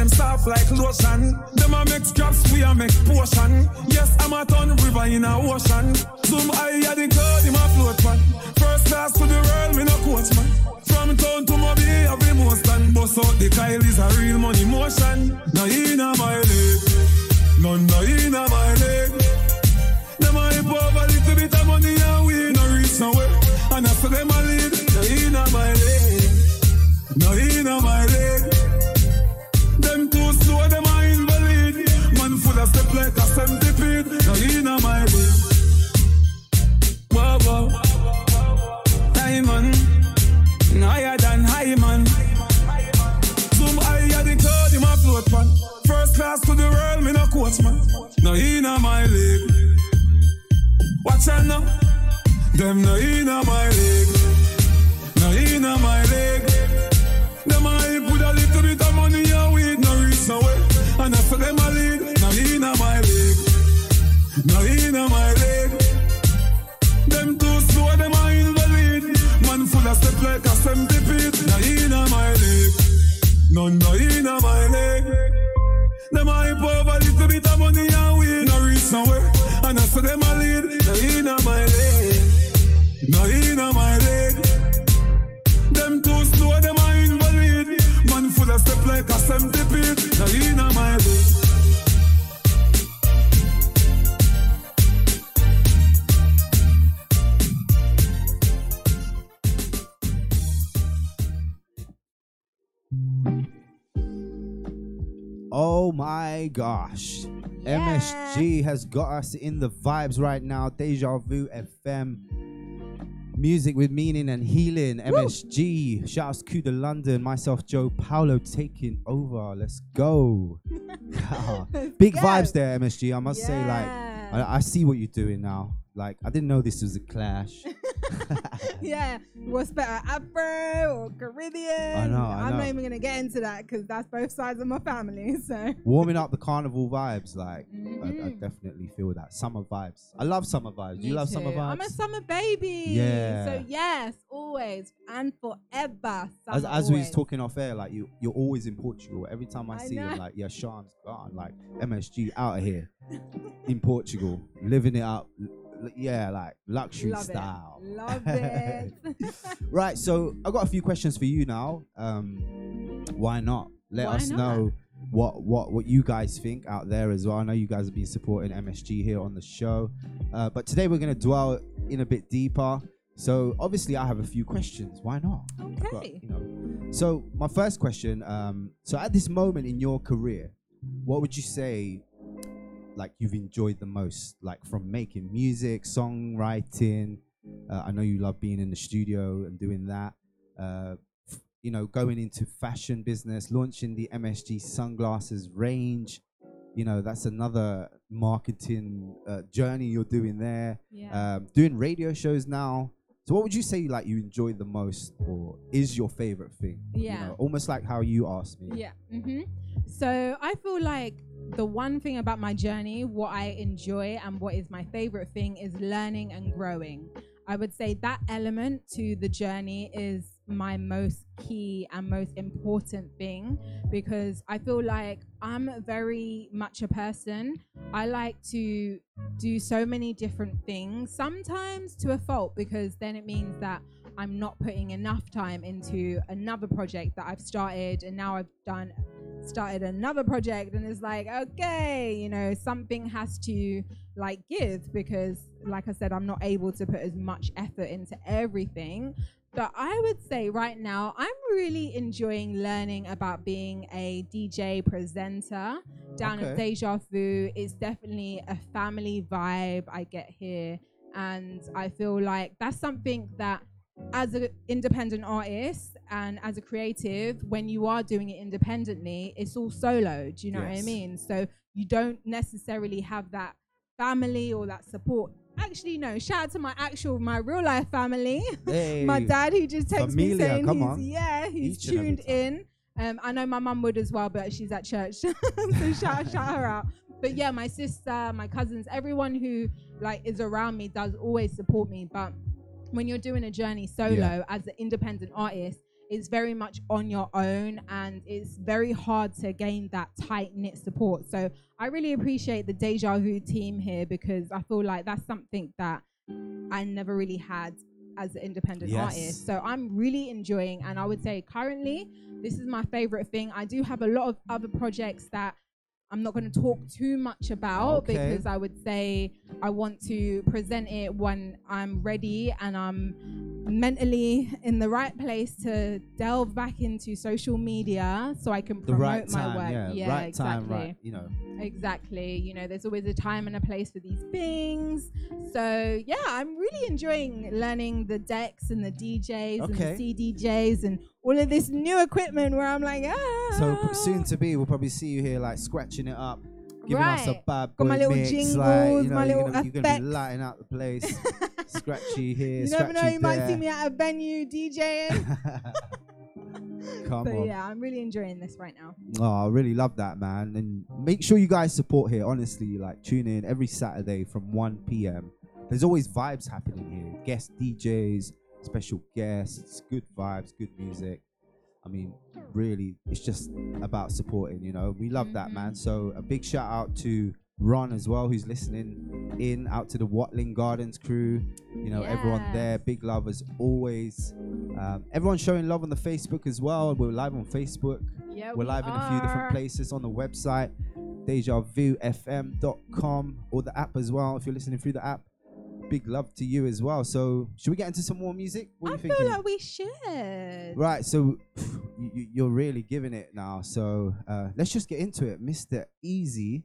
Them soft like lotion. Them a make scraps, we a make potion. Yes, I'm a ton river in a ocean. Zoom high at the cloud, him a float man. First class to the world, me no coach man. From town to Mobile, every most and bust out the Kyle is a real money motion. No inna my league. None no inna my league. Them a hype over little bit of money and we no reach nowhere. And I say them a lead, no inna my league, no inna my league. Me no. Inna my league. Watch out now. Them no inna my league. No inna my league. Them hype with a little bit of money and weed no reach nowhere. And I say them a lead. No inna my league. No inna my league. Them too slow, them a invalid. Man full of step like a centipede. No inna my league. None no inna my league. Them a hype over little bit of money and weed no reach nowhere. And I say them a lead. No inna my league. No inna my league. Them too slow, them a invalid. Man full of step like a centipede. No inna my league. Oh my gosh. MSG has got us in the vibes right now. Deja Vu FM. Music with meaning and healing. MSG. Shouts to the London. Myself, Jo Paulo, taking over. Let's go. Big go. vibes there, MSG. I must say, like, I, I see what you're doing now. Like, I didn't know this was a clash. yeah, what's better, Afro or Caribbean? I know, I am know. not even gonna get into that because that's both sides of my family. So Warming up the carnival vibes. Like, I, I Mhm. definitely feel that. Summer vibes. I love summer vibes. Do you Me love summer vibes? I'm a summer baby. Yeah. So yes, always and forever. as, as we was talking off air, like you, you're always in Portugal. Every time I, I see you, I'm like, yeah, Sean's gone. Like MSG out of here, in Portugal, living it up. Yeah, like luxury Love it. style. Love it. right. So I got a few questions for you now. Um, why not? Let Why us not? know what what what you guys think out there as well. I know you guys have been supporting MSG here on the show, uh, but today we're gonna dwell in a bit deeper. So obviously, I have a few questions. Why not? Okay. you know. So my first question. Um, so at this moment in your career, what would you say? Like you've enjoyed the most, like from making music, songwriting. Uh, I know you love being in the studio and doing that. Uh, f- you know, going into fashion business, launching the MSG sunglasses range. You know, that's another marketing uh, journey you're doing there. Yeah. Um, doing radio shows now. So what would you say like you enjoy the most or is your favorite thing? You Yeah. know, almost like how you asked me. Yeah. hmm So I feel like the one thing about my journey, what I enjoy and what is my favorite thing is learning and growing. I would say that element to the journey is my most key and most important thing because I feel like I'm very much a person. I like to do so many different things, sometimes to a fault, because then it means that I'm not putting enough time into another project that I've started and now I've done started another project and it's like okay you know something has to like give because like I said I'm not able to put as much effort into everything but I would say right now I'm really enjoying learning about being a DJ presenter down at Deja Vu it's definitely a family vibe I get here and I feel like that's something that as an independent artist and as a creative, when you are doing it independently, it's all solo. Do you know what I mean? So you don't necessarily have that family or that support. Actually, no. Shout out to my actual, my real life family. my dad, who just texted me saying come he's on. yeah, he's Each tuned in. Um, I know my mum would as well, but she's at church, so shout shout her out. But yeah, my sister, my cousins, everyone who like is around me does always support me. But when you're doing a journey solo Yeah. as an independent artist, it's very much on your own and it's very hard to gain that tight knit support. So I really appreciate the Deja Vu team here because I feel like that's something that I never really had as an independent Yes. artist. So I'm really enjoying and I would say currently this is my favorite thing. I do have a lot of other projects that I'm not going to talk too much about Okay. because I would say I want to present it when I'm ready and I'm mentally in the right place to delve back into social media so I can The promote right my time, work. yeah, right time, exactly. right, you know. Exactly. You know, there's always a time and a place for these things. So yeah, I'm really enjoying learning the decks and the DJs Okay. and the CDJs and all of this new equipment where I'm like, ah. So soon to be, we'll probably see you here like scratching it up, giving us a Right. bad Got my little mix, jingles, like, you know, my you're little gonna, you're gonna be lighting out the place, scratchy here, you never know, scratchy you might see me at a venue DJing. Come so on. yeah, I'm really enjoying this right now. Oh, I really love that, man. And make sure you guys support here. Honestly, like tune in every Saturday from 1 p.m. There's always vibes happening here. Guest DJs, special guests, good vibes, good music. I mean, really, it's just about supporting, you know. We love that, man. So a big shout out to Ron as well, who's listening in, out to the Watling Gardens crew, you know, everyone there. Big love as always. Um, everyone showing love on the Facebook as well. We're live on Facebook. Yeah, We're we live in a few different places on the website, DejaVuFM.com, or the app as well. If you're listening through the app, big love to you as well. So, should we get into some more music? What are I you feel thinking? like we should. Right, so you, you- you're really giving it now. So uh, let's just get into it. Mr. Eazi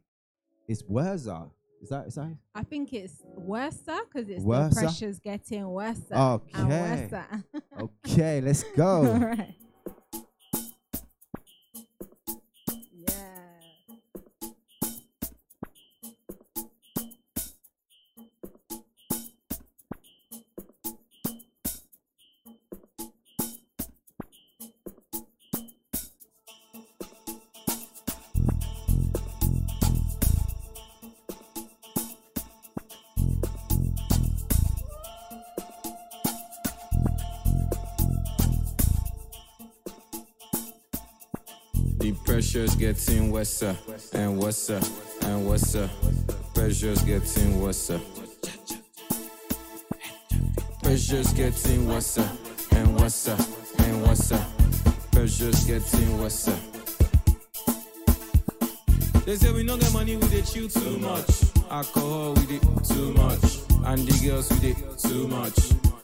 is Werza. Is that is that? I think it's worse because it's Worser? the pressure's getting worse. Okay. And worse. Okay, let's go. All right. Pressure's getting worse and worse and worse. Pressure's getting worse. Pressure's getting worse and worse and worse. Pressure's getting worse. They say we don't get money, we dey chill too much. Alcohol, we dey too much. And the girls, we dey too much,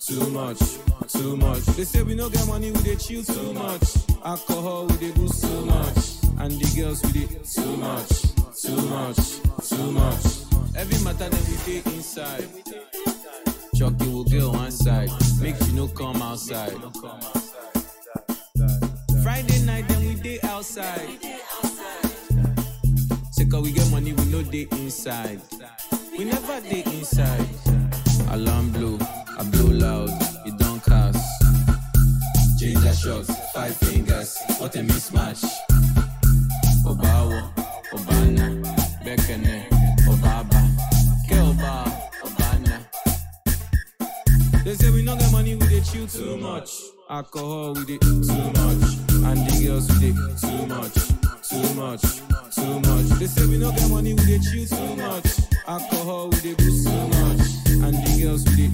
too much, too much. They say we don't get money, we dey chill too much. Alcohol, we dey do so much and the girls with it. Too much, too much, too much. Every matter that we dey inside. Chucky will go one side, make you no come outside. Friday night then we dey outside. Check out we get money we no they inside. We never dey inside. Alarm blow, I blow loud, it don't cast. Ginger shots, five fingers, what a mismatch. Alcohol, we dey too much. And the girls, we dey too much. Too much, too much. They say we no get money, we dey chill too much. Alcohol, dey do too much. And the girls, we dey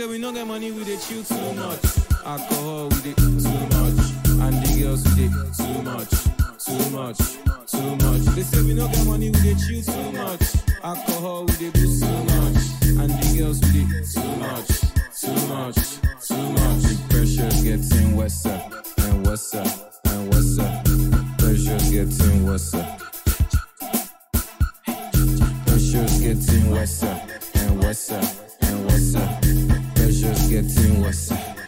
say we no get money, we dey chill too much. Alcohol, we dey too much. And the girls, we dey too much. Too much, too much. They say we no get money, we dey chill too much. Alcohol, we dey too much. And the girls, we dey too much. Too much, too much. The pressure's getting worse and worse and worse. Pressure's getting worse. Pressure's getting worse and worse and worse. Pressure's getting worse.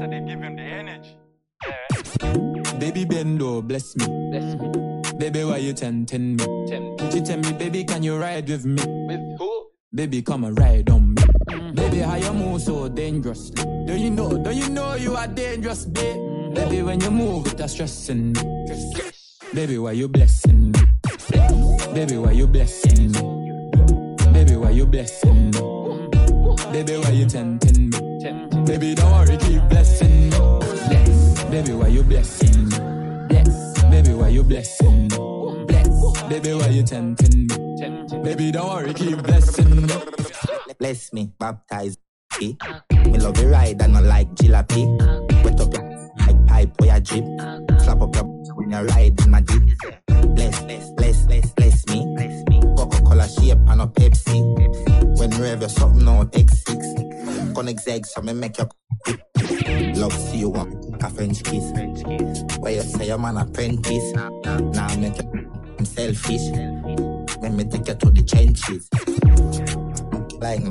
They give him the energy. Baby Bendo, bless me. Bless me. Baby, why you tempting me? She tell me, baby, can you ride with me? With who? Baby, come and ride on me. Mm-hmm. Baby, how you move so dangerously? Do you know? Do you know you are dangerous, babe? Mm-hmm. Baby, when you move, it's stressing me. Baby, why you blessing me? Baby, why you blessing me? Baby, why you blessing me? Mm-hmm. Baby, why you tempting me? Baby, don't worry, keep blessing. Bless. Baby, why you blessing? Bless. Baby, why you blessing? Bless. Baby, why you tempting me? Baby, don't worry, keep blessing. Bless me, baptize me. Me love you ride and not like jalopy. Wet up your like pipe where you drip. Slap up your when you ride in my deep. X6. Connect so me make your. Love see you want a French kiss. Where you say your man apprentice. Now make you I'm selfish. Let me take you to the trenches. Like.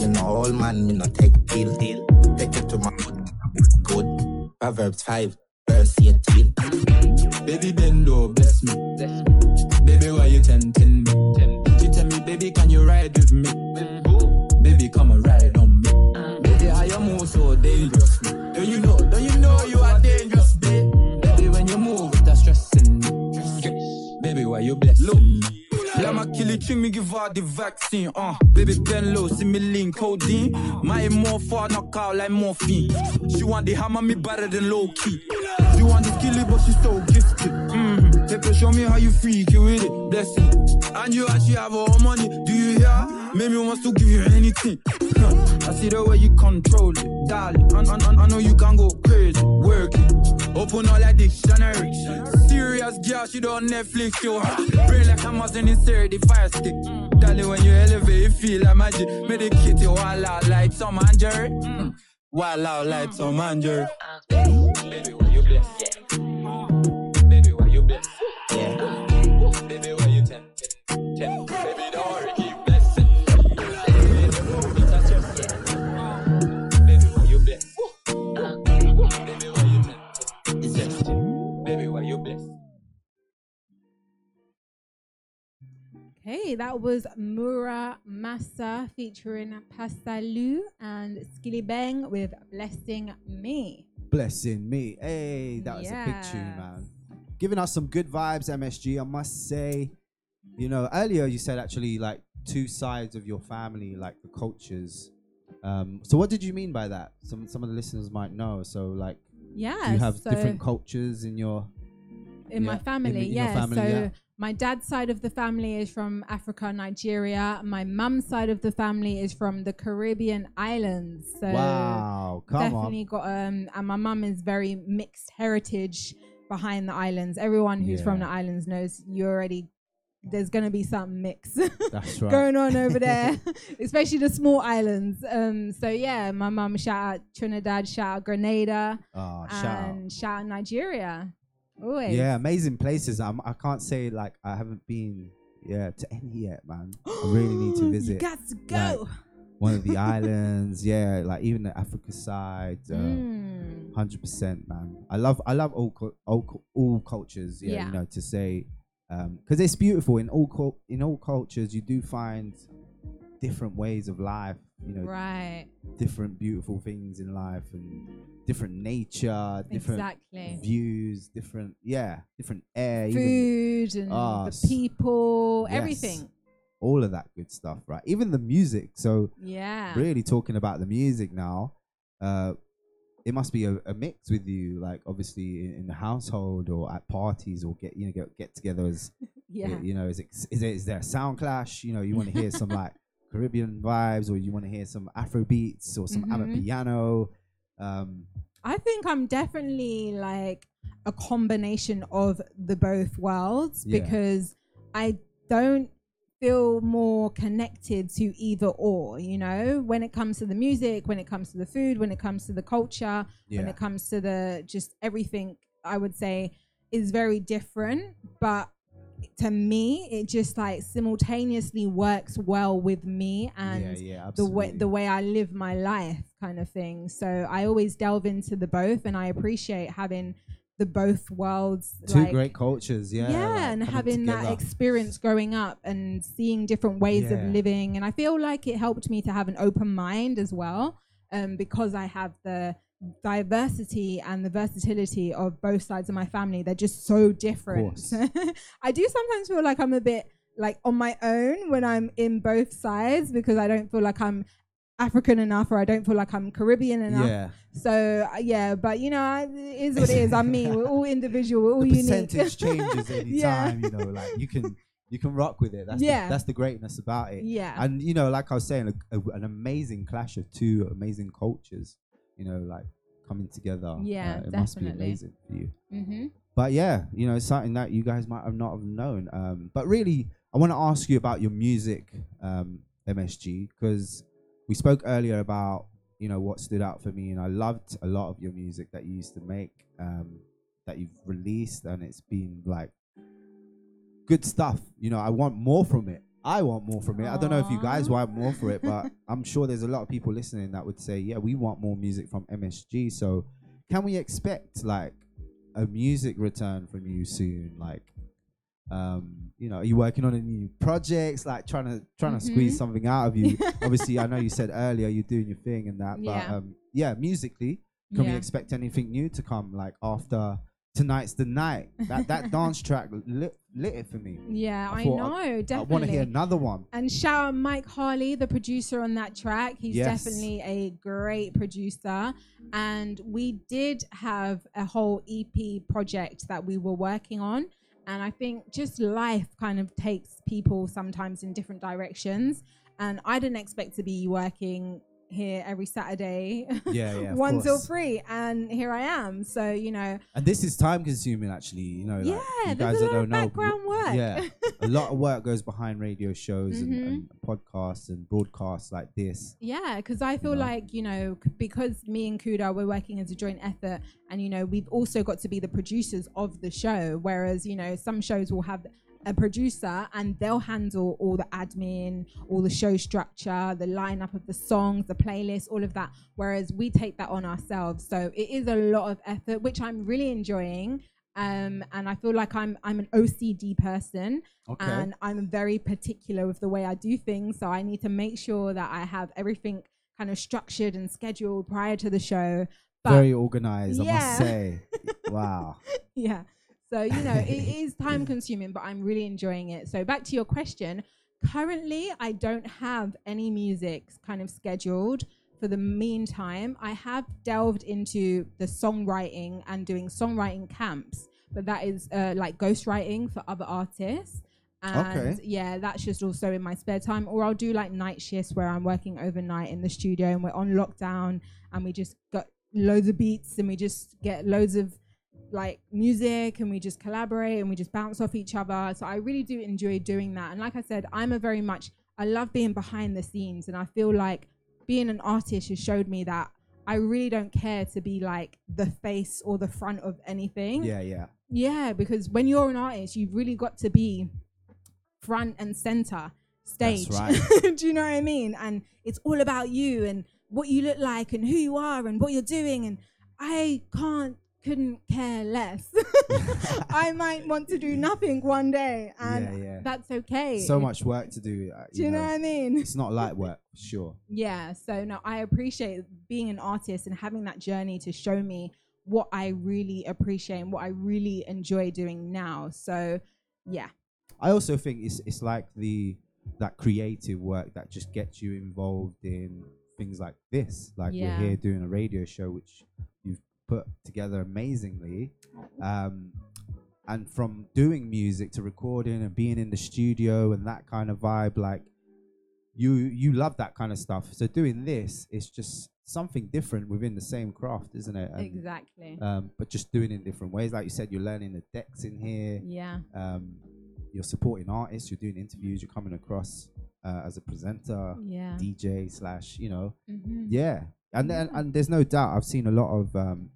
Me no old man, me no take pill. Take you to my good. Proverbs 5, verse 18. Baby Bendo, bless me. Baby, why you tempting kill me give her the vaccine. Uh, baby pen low, see me link codeine. My more knock out like morphine. She want the hammer me better than low key. She want the kill it, but she so gifted. Mm-hmm. Take show me how you freak you with it, blessing. And you actually have all money, do you hear? Maybe wants to give you anything. I see the way you control it, darling. I, I, I know you can go crazy, work it. Open all that dictionary. Serious girl, she don't Netflix, yo. Brain like Amazon insert the fire stick. Darling, when you elevate, you feel like magic. Medicate you all out like some Jerry. Mm. Wild out like some Jerry. Baby, why you bless? Yeah. Okay, that was Mura Massa featuring Pa Salieu and Skillibeng with Blessing Me. Blessing me. Hey, that was a big tune, man. Giving us some good vibes, MSG. I must say, you know, earlier you said actually like two sides of your family, like the cultures. Um, so what did you mean by that? Some some of the listeners might know. So like, Yeah, do you have so- different cultures in your in my family, in your yeah. family, so yeah. My dad's side of the family is from Africa, Nigeria. My mum's side of the family is from the Caribbean islands. So Wow, come on. definitely got um and my mum is very mixed heritage behind the islands. Everyone who's from the islands knows you already there's gonna be something mixed That's right. going on over there, especially the small islands. Um, so yeah, my mum shout out Trinidad, shout out Grenada, Oh, shout out. and shout out Nigeria. Always. Yeah, amazing places. I'm, I can't say like I haven't been yeah to any yet, man. I really need to You visit. got to like, go. one of the islands, yeah, like even the Africa side. uh, Mm. Hundred percent, man. I love I love all all, all cultures. Yeah, Yeah. you know to say because it's beautiful in all in all cultures. You do find different ways of life. You know, Right. different beautiful things in life and different nature, different Exactly. views, different yeah, different air, even- Food and Ah, the people, yes, everything. all of that good stuff, right? Even the music. So Yeah. really talking about the music now. Uh, it must be a, a mix with you, like obviously in, in the household or at parties or get you know get get togethers. Yeah. You know, is it, is there, is there a sound clash? You know, you want to hear some like Caribbean vibes, or you want to hear some Afro beats or some Mhm. piano. Um, I think I'm definitely like a combination of the both worlds Yeah. because I don't feel more connected to either or, you know, when it comes to the music, when it comes to the food, when it comes to the culture, when it comes to the just everything, I would say is very different. But to me, it just like simultaneously works well with me and yeah, the way the way I live my life kind of thing. So I always delve into the both and I appreciate having the both worlds two like, great cultures, yeah. yeah, like, and having that experience growing up and seeing different ways of living and I feel like it helped me to have an open mind as well um because I have the diversity and the versatility of both sides of my family they're just so different. I do sometimes feel like I'm a bit like on my own when I'm in both sides because I don't feel like I'm African enough or I don't feel like I'm Caribbean enough. Yeah. So uh, yeah, but you know, I- it is what it is. I'm me. We're all individual. We're all the unique. percentage changes any Yeah. time. You know, like you can you can rock with it. That's Yeah. the, that's the greatness about it. Yeah. and you know, like I was saying, a, a- an amazing clash of two amazing cultures. You know, like coming together. Yeah, uh, it must be definitely. amazing for you. Mm-hmm. But yeah, you know, something that you guys might have not have known. Um, but really, I want to ask you about your music, um, MSG, because we spoke earlier about you know what stood out for me, and I loved a lot of your music that you used to make, um, that you've released, and it's been like good stuff. You know, I want more from it. I want more from it. I don't know if you guys want more for it, but I'm sure there's a lot of people listening that would say, yeah, we want more music from MSG. So, can we expect like a music return from you soon? Like, um, you know, are you working on any new projects? Like trying to trying to squeeze Mhm. something out of you. Obviously, I know you said earlier you're doing your thing and that, Yeah. but um, yeah, musically, can we expect anything new to come? Like after tonight's the night, that that dance track lit lit it for me. Yeah, I, thought know. I, definitely. I want to hear another one. And shout out Mike Harley, the producer on that track. He's Yes. definitely a great producer. And we did have a whole EP project that we were working on. And I think just life kind of takes people sometimes in different directions. And I didn't expect to be working here every Saturday, Yeah, yeah, one till three, and here I am. So you know, And this is time consuming, actually. You know, like, Yeah, you there's guys a that lot don't of know. background work. Yeah, a lot of work goes behind radio shows and, Mhm. and podcasts and broadcasts like this. Yeah, because I feel know? like, you know, because me and Kuda, we're working as a joint effort, and, you know, we've also got to be the producers of the show. Whereas, you know, some shows will have a producer and they'll handle all the admin, all the show structure, the lineup of the songs, the playlist, all of that. Whereas we take that on ourselves. So it is a lot of effort, which I'm really enjoying. Um, and I feel like I'm I'm an OCD person, Okay. and I'm very particular with the way I do things. So I need to make sure that I have everything kind of structured and scheduled prior to the show. But Very organized, I must say. wow. yeah. So, you know, it is time consuming, but I'm really enjoying it. So, back to your question. Currently, I don't have any music kind of scheduled for the meantime. I have delved into the songwriting and doing songwriting camps, but that is uh, like ghostwriting for other artists. And Okay. yeah, that's just also in my spare time. Or I'll do like night shifts where I'm working overnight in the studio and we're on lockdown and we just got loads of beats and we just get loads of like music and we just collaborate and we just bounce off each other. So I really do enjoy doing that. And like I said, I'm a very much I love being behind the scenes and I feel like being an artist has showed me that I really don't care to be like the face or the front of anything. Yeah, yeah. Yeah, because when you're an artist, you've really got to be front and center stage. right. Do you know what I mean? And it's all about you and what you look like and who you are and what you're doing. And I can't, couldn't care less. I might want to do nothing one day, and Yeah, yeah. that's okay. So much work to do. uh, Do you know what I mean? It's not light work, sure. Yeah, so no, I appreciate being an artist and having that journey to show me what I really appreciate and what I really enjoy doing now. So, yeah. I also think it's it's like the that creative work that just gets you involved in things like this. Like Yeah. we're here doing a radio show, which put together amazingly. Um, and from doing music to recording and being in the studio and that kind of vibe, like you you love that kind of stuff. So doing this is just something different within the same craft, isn't it? And, Exactly. Um, but just doing it in different ways. Like you said, you're learning the decks in here. Yeah. Um, you're supporting artists. You're doing interviews. You're coming across uh, as a presenter, Yeah. DJ slash, you know, Mhm. yeah. And then and there's no doubt I've seen a lot of um,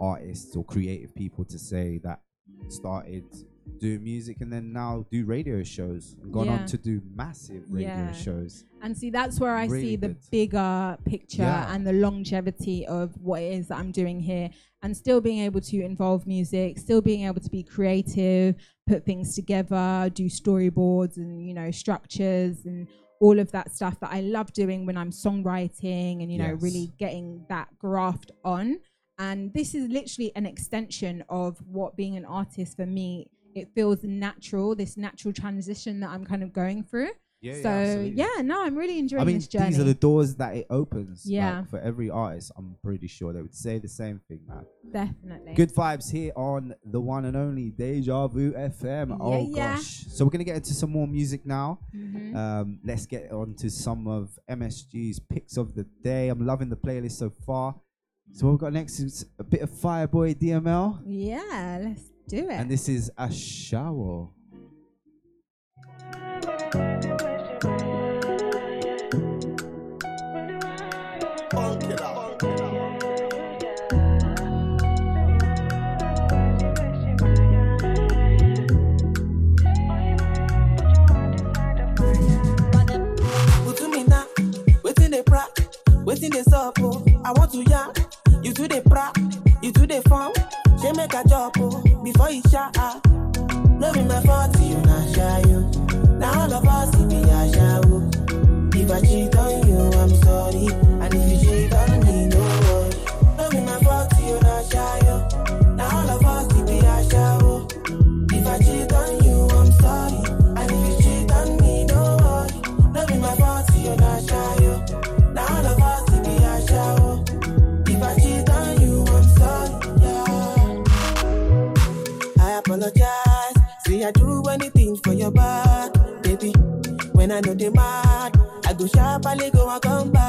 artists or creative people to say that started doing music and then now do radio shows and gone Yeah. on to do massive radio Yeah. shows. And see, that's where I Really see the good. bigger picture Yeah. and the longevity of what it is that I'm doing here, and still being able to involve music, still being able to be creative, put things together, do storyboards and you know structures and all of that stuff that I love doing when I'm songwriting and you know Yes. really getting that graft on. And this is literally an extension of what being an artist for me. It feels natural, this natural transition that I'm kind of going through. Yeah, yeah, so absolutely. yeah, no, I'm really enjoying I mean, this journey. these are the doors that it opens. like, Yeah. for every artist, I'm pretty sure they would say the same thing, man. Definitely. Good vibes here on the one and only Deja Vu FM. oh Yeah, yeah. gosh. So we're gonna get into some more music now. Mhm. Um, let's get on to some of MSG's picks of the day. I'm loving the playlist so far. So what we've got next is a bit of Fireboy DML. Yeah, let's do it. And this is a shower. They sup, oh. I want to ya, you to the pra, you to the farm. She make a job, oh, before you shot. Ah. No be my fault, you not shy, you. Now all of us, it be a shower. Oh. If I cheat on you, I'm sorry. And if you cheat on me, no worry. No be my fault, you not shy, When I know they mad, I go sharply go and come back.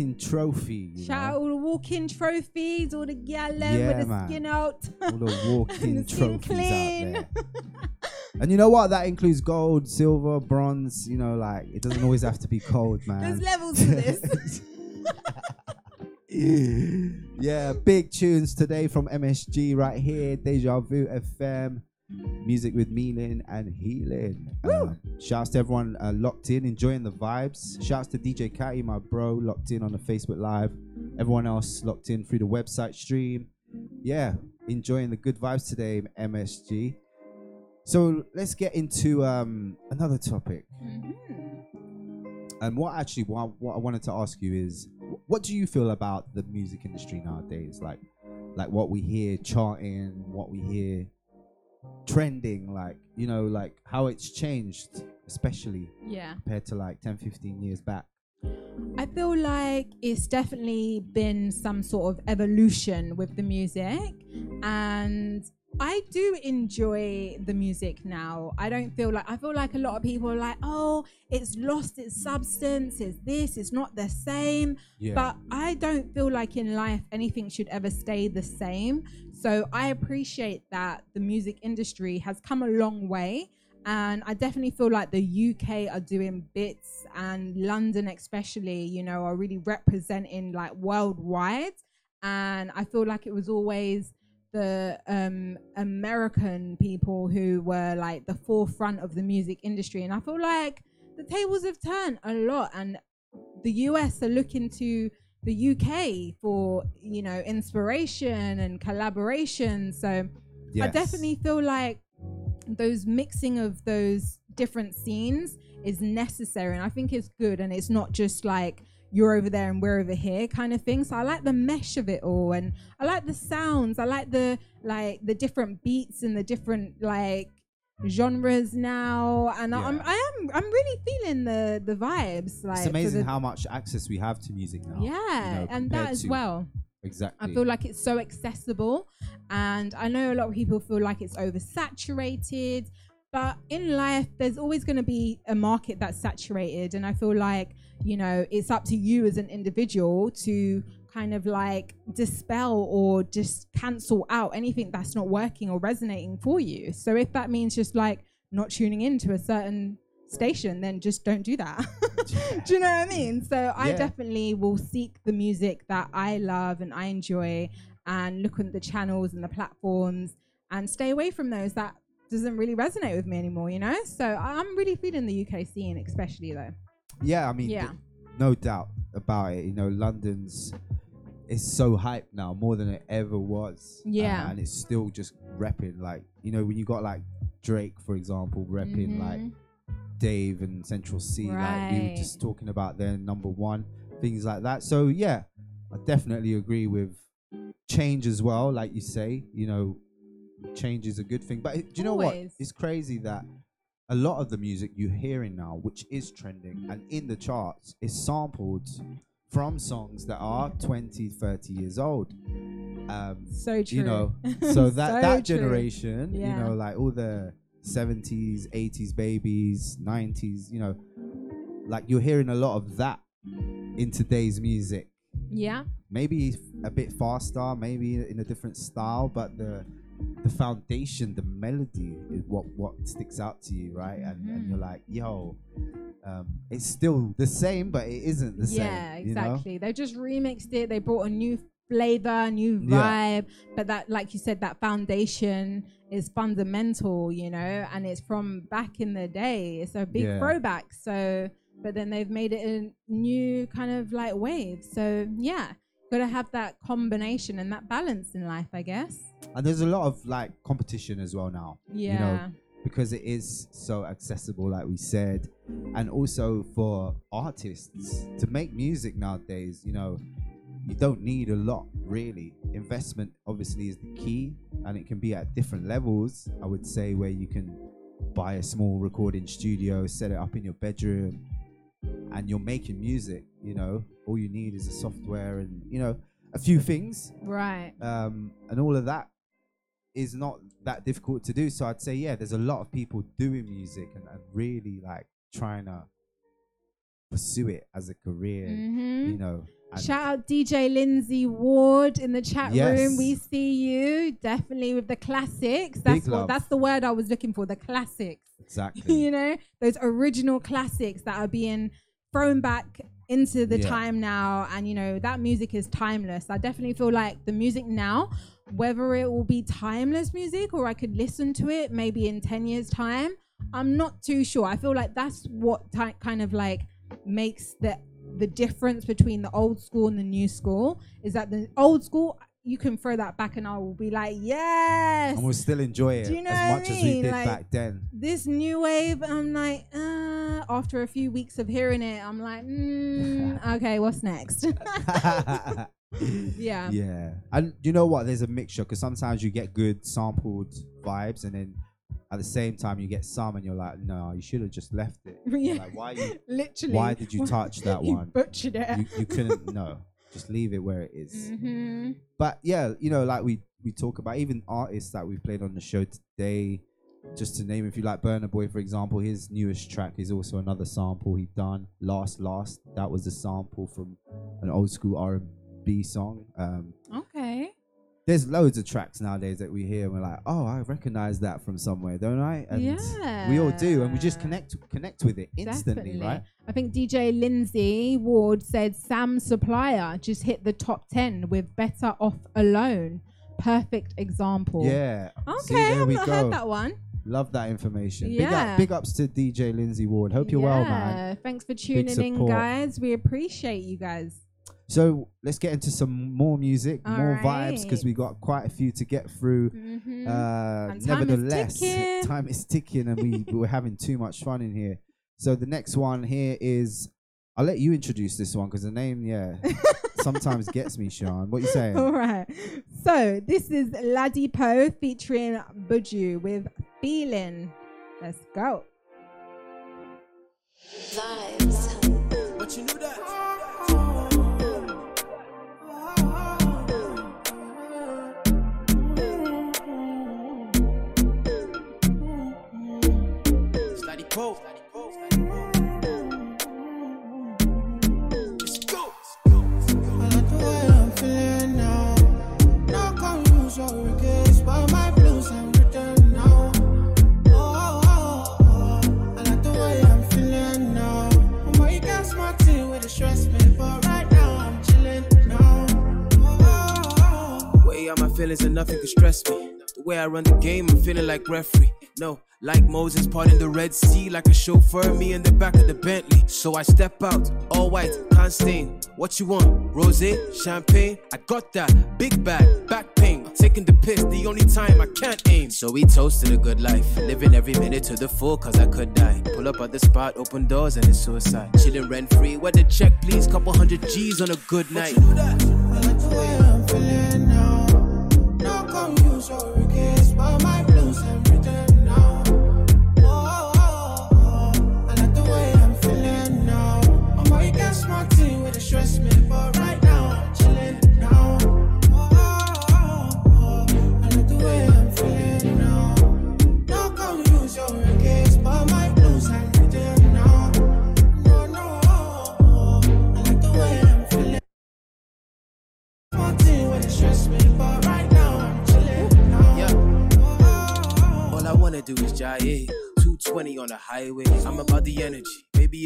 walking trophy. Shout out all the walking trophies, all the yellow yeah, with the skin out. all the walking the trophies clean. out there. and you know what? That includes gold, silver, bronze. You know, like it doesn't always have to be gold, man. There's levels to this. yeah, big tunes today from MSG right here, Deja Vu FM. Music with meaning and healing. Um, shouts to everyone uh, locked in, enjoying the vibes. Shouts to DJ Catty, my bro, locked in on the Facebook Live. Everyone else locked in through the website stream. Yeah, enjoying the good vibes today, MSG. So let's get into um, another topic. And what actually what, what I wanted to ask you is what do you feel about the music industry nowadays? Like like what we hear charting, what we hear trending, like you know, like how it's changed, especially Yeah. compared to like 10, 15 years back. I feel like it's definitely been some sort of evolution with the music, and I do enjoy the music now. I don't feel like I feel like a lot of people are like, oh, it's lost its substance, it's this, it's not the same. Yeah. But I don't feel like in life anything should ever stay the same. So I appreciate that the music industry has come a long way. And I definitely feel like the UK are doing bits and London, especially, you know, are really representing like worldwide. And I feel like it was always the um, American people who were like the forefront of the music industry. And I feel like the tables have turned a lot. And the US are looking to the UK for, you know, inspiration and collaboration. So I definitely feel like those mixing of those different scenes is necessary and I think it's good and it's not just like you're over there and we're over here kind of thing. So I like the mesh of it all and I like the sounds. I like the like the different beats and the different like genres now and I'm I am I'm really feeling the the vibes like it's amazing how much access we have to music now. you yeah, know, and that as well. Exactly. I feel like it's so accessible, and I know a lot of people feel like it's oversaturated. But in life, there's always going to be a market that's saturated, and I feel like you know it's up to you as an individual to kind of like dispel or just cancel out anything that's not working or resonating for you. So if that means just like not tuning into a certain station, then just don't do that. do you know what I mean? So I definitely will seek the music that I love and I enjoy and look at the channels and the platforms and stay away from those that doesn't really resonate with me anymore, you know? So I'm really feeling the UK scene, especially though. Yeah, I mean, Yeah. no doubt about it. You know, London's is so hyped now, more than it ever was. Yeah. Uh, and it's still just repping. Like, you know, when you got like Drake, for example, repping like Mhm. Dave and Central Cee, like we were just talking about their number one, things like that. So, yeah, I definitely agree with change as well. Like you say, you know, change is a good thing. But do you know what? It's crazy that a lot of the music you're hearing now, which is trending and in the charts, is sampled from songs that are 20, 30 years old. Um, So You know, so that So that true. generation, you know, like all the 70s, 80s babies, 90s, you know, like you're hearing a lot of that in today's music. Yeah. Maybe a bit faster, maybe in a different style, but the the foundation, the melody is what what sticks out to you, right? And, and you're like, yo, um, it's still the same, but it isn't the yeah, same. you know? exactly. They just remixed it. They brought a new flavor, new Yeah. vibe. But that, like you said, that foundation is fundamental, you know, and it's from back in the day. It's a big Yeah. throwback. So, but then they've made it a new kind of like wave. So, yeah, got to have that combination and that balance in life, I guess. And there's a lot of like competition as well now. You know, because it is so accessible, like we said. And also for artists to make music nowadays, you know, you don't need a lot really. Investment obviously is the key and it can be at different levels. I would say where you can buy a small recording studio, set it up in your bedroom, and you're making music, you know. All you need is a software and, you know, a few things Right. um, and all of that is not that difficult to do. So I'd say, yeah, there's a lot of people doing music and, and really like trying to pursue it as a career, Mhm. you know. Shout out DJ Lindsay Ward in the chat Yes. room. We see you definitely with the classics. That's what that's the word I was looking for. The classics. exactly. you know, those original classics that are being thrown back into the Yeah. time now and you know that music is timeless i definitely feel like the music now whether it will be timeless music or i could listen to it maybe in 10 years time i'm not too sure i feel like that's what ti kind of like makes the the difference between the old school and the new school is that the old school you can throw that back and i will be like yes And we'll still enjoy it Do you know as what I much as we did Like, back then. this new wave i'm like uh, after a few weeks of hearing it i'm like mm, okay what's next yeah Yeah. And you know what? There's a mixture because sometimes you get good sampled vibes, and then at the same time you get some, and you're like, no, you should have just left it. Yeah. Like, why you? Literally. Why did you touch that You one? butchered it. You, you couldn't. No, just leave it where it is. Mhm. But yeah, you know, like we we talk about even artists that we've played on the show today. Just to name, if you like Burna Boy, for example, his newest track is also another sample he done. Last Last, that was a sample from an old school R and B song. Um, okay there's loads of tracks nowadays that we hear and we're like, oh, I recognize that from somewhere, don't I? And we all do, and we just connect connect with it instantly, Definitely. right? I think DJ Lindsay Ward said Sam Supplier just hit the top 10 with Better Off Alone. Perfect example. Yeah. Okay, See, I've not go. heard that one. Love that information. Big, Yeah. up, big ups to DJ Lindsay Ward. Hope you're well, man. Yeah, Thanks for tuning in, guys. We appreciate you guys. So let's get into some more music, All more vibes, because we got quite a few to get through. Mhm. Uh, And time is nevertheless, ticking. time is ticking, and we we're having too much fun in here. So the next one here is, I'll let you introduce this one because the name, yeah, sometimes gets me, Sean. What you saying? All right. So this is Ladipoe featuring Buju with Feeling. Let's go. But you knew that. My blues and written now. I like the way I'm feelin' now. I'm way down smart with a stress me. But right now I'm chillin' now. The way on my feelings and nothing can stress me. The way I run the game, I'm feeling like referee. No, like Moses parting the Red Sea, like a chauffeur, me in the back of the Bentley. So I step out, all white, can't stain. What you want? Rose, champagne? I got that. Big bag, back pain. Taking the piss, the only time I can't aim. So we toasted a good life, living every minute to the full, cause I could die. Pull up at the spot, open doors, and it's suicide. Chilling rent free, where the check, please? Couple hundred G's on a good night. I like the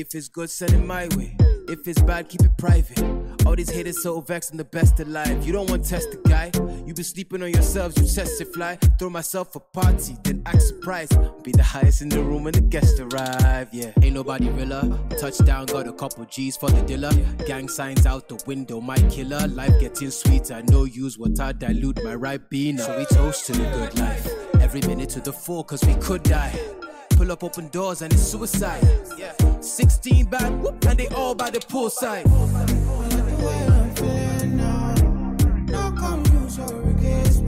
if it's good, send it my way. If it's bad, keep it private. All these haters so vexed, I'm the best alive. You don't want to test the guy. You been sleeping on yourselves, you test it fly. Throw myself a party, then act surprised. Be the highest in the room when the guests arrive. Yeah, ain't nobody realer. Touchdown, got a couple G's for the dealer. Gang signs out the window, my killer. Life getting sweeter, no use what I dilute my right ribena. So we toast to the good life. Every minute to the full, cause we could die. Pull up open doors and it's suicide. Yeah. 16 bad, whoop, and they all by the poolside. No confusion, regrets,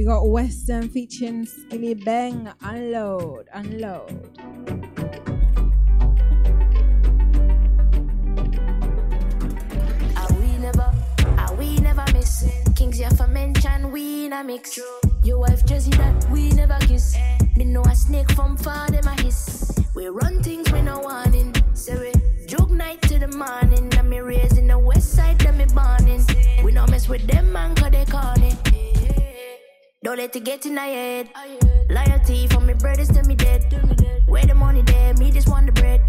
We got WSTRN featuring Skillibeng. Unload, unload. Are we never, are we never miss? Kings here for mention, we in a mix. Your wife Jessie that we never kiss. Me know a snake from far, them a hiss. We run things we no warning. Say we joke night to the morning. And me raised in the west side, them me borning. We no mess with them man, cause they corny. Don't let it get in my head. Loyalty from me brothers to me dead. Where the money there, me just want the bread.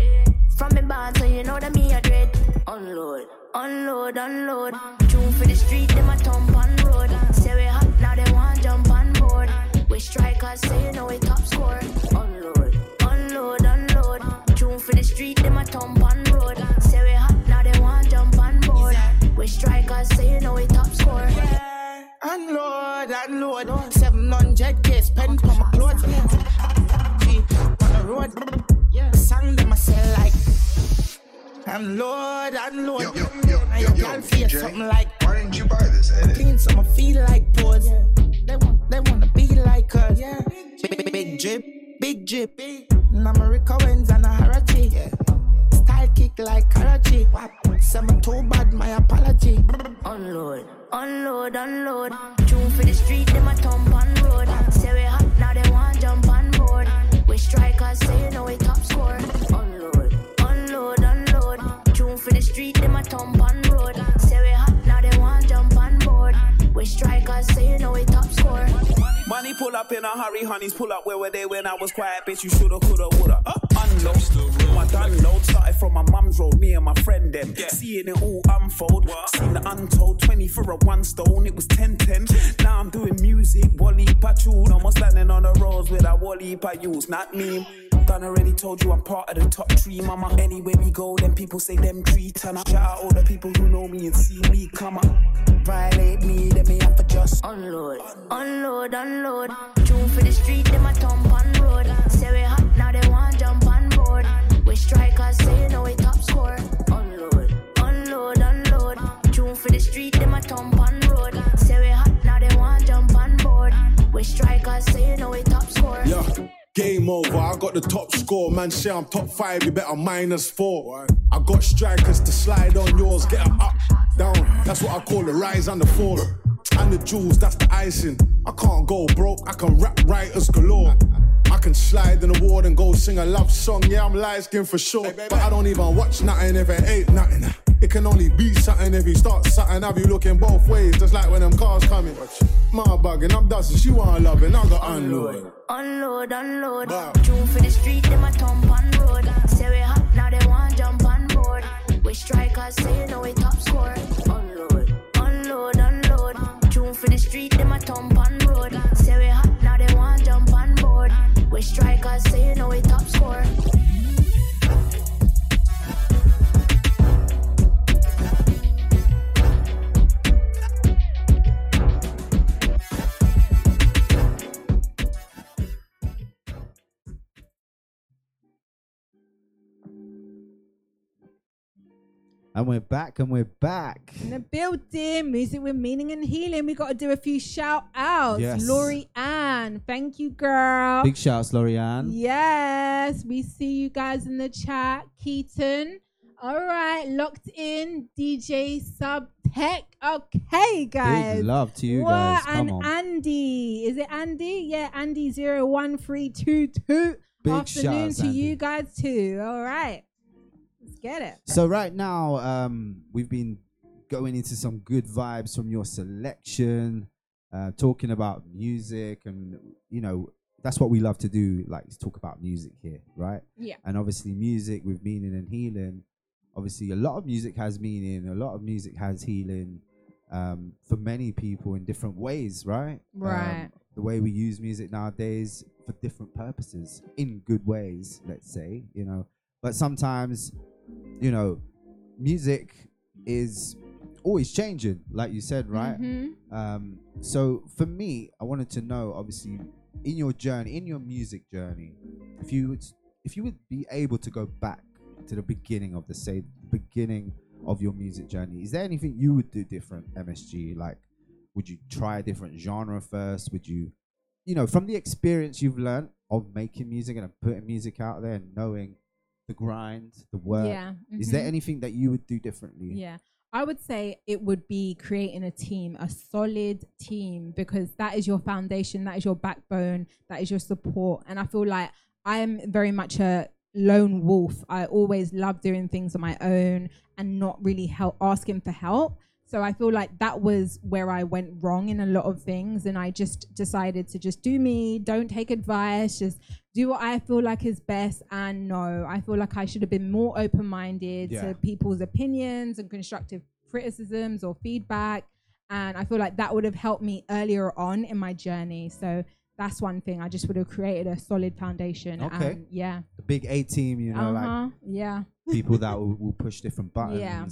From me band, so you know that me a dread. Unload, unload, unload. Tune for the street, them a thump on road. Say we hot, now they want jump on board. We strikers, say you know we top score. Unload, unload, unload. Tune for the street, them a thump on road. Say we hot, now they want jump on board. We strikers, say you know we top score. And Lord, unload, unload. 700 k spent on my clothes. G, on the road. Yeah. Sang them I sell like. Unload, unload. Yo, yo, yo, now your girl feel something like. Why didn't you buy this edit? Clean some I feel like pose. They want, they wanna be like us. Yeah. Big, big, big drip, big drip. Now my Owens and a Huarache. Style kick like Karachi. Some too bad, my apology. Oh, unload, unload, unload. Tune for the street, them a thump on road. Say we hot, now they want jump on board. We strikers, say you know we top score. Unload, unload, unload. Tune for the street, them a thump on road. Say we hot, now they want jump on board. We strikers, say you know we top score. Money pull up in a hurry, honeys pull up. Where were they when I was quiet? Bitch, you shoulda, coulda, woulda. Uh, unload. My download started from my mum's road. Me and my friend them seeing it all unfold. Seen the untold 20 for a one stone. It was 10 10. Now I'm doing music. Wally Patrol. Almost landing on the roads with a Wally use Not me. Done already told you I'm part of the top three, mama. Anywhere we go, then people say them three ton up. Shout out all the people who know me and see me come up. Violate me, then me have to just unload, unload, unload. Tune for the street, them a thump on road. Say we hot, now they want strikers, say you we top score. Unload, unload, unload. Tune for the street, them a thump on road. Say we hot, now they want jump on board. We strikers, say you we top score. Yeah. Game over, I got the top score. Man, say I'm top five, you better minus four. I got strikers to slide on yours, get 'em up, down. That's what I call the rise and the fall. And the jewels, that's the icing. I can't go broke, I can rap writers galore. I can slide in the ward and go sing a love song. Yeah, I'm light skin for sure. But I don't even watch nothing if it ain't nothing. It can only be something if you start something. Have you looking both ways, just like when them cars coming. My bugging, I'm dusting, she want loving, I got unload. Unload, unload. Tune for the street, them a thump on road. Say we hot, now they want jump on board. We strikers, say you know we top score. Unload, unload, unload. Tune for the street, them a thump on road. We strikers, say you know we top score. And we're back and we're back. In the building, music with meaning and healing. We got to do a few shout outs. Yes. Lori Ann, thank you, girl. Big shouts, Lorianne. Yes, we see you guys in the chat. Keaton. All right, locked in. DJ Sub Tech. Okay, guys. Big love to you What? guys. Come and on. Andy. Is it Andy? Yeah, Andy 01322. Big Afternoon shouts, to Andy. you guys too. All right. Get it. So right now, um, we've been going into some good vibes from your selection, uh, talking about music, and you know that's what we love to do. Like talk about music here, right? Yeah. And obviously, music with meaning and healing. Obviously, a lot of music has meaning. A lot of music has healing um, for many people in different ways, right? Right. Um, the way we use music nowadays for different purposes, in good ways, let's say, you know. But sometimes, you know, music is always changing, like you said, right? Mhm. Um, so for me, I wanted to know, obviously, in your journey, in your music journey, if you would, if you would be able to go back to the beginning of the say, beginning of your music journey, is there anything you would do different, MSG? Like, would you try a different genre first? Would you, you know, from the experience you've learned of making music and putting music out there and knowing the grind, the work, Yeah, is there mhm. anything that you would do differently? Yeah. I would say it would be creating a team, a solid team, because that is your foundation, that is your backbone, that is your support. And I feel like I'm very much a lone wolf. I always love doing things on my own and not really help asking for help. So I feel like that was where I went wrong in a lot of things. And I just decided to just do me, don't take advice, just do what I feel like is best. And no, I feel like I should have been more open minded Yeah. to people's opinions and constructive criticisms or feedback. And I feel like that would have helped me earlier on in my journey. So that's one thing. I just would have created a solid foundation. Okay. And yeah. The big A team, you know, Uh-huh. like Yeah. people that will, will push different buttons Yeah.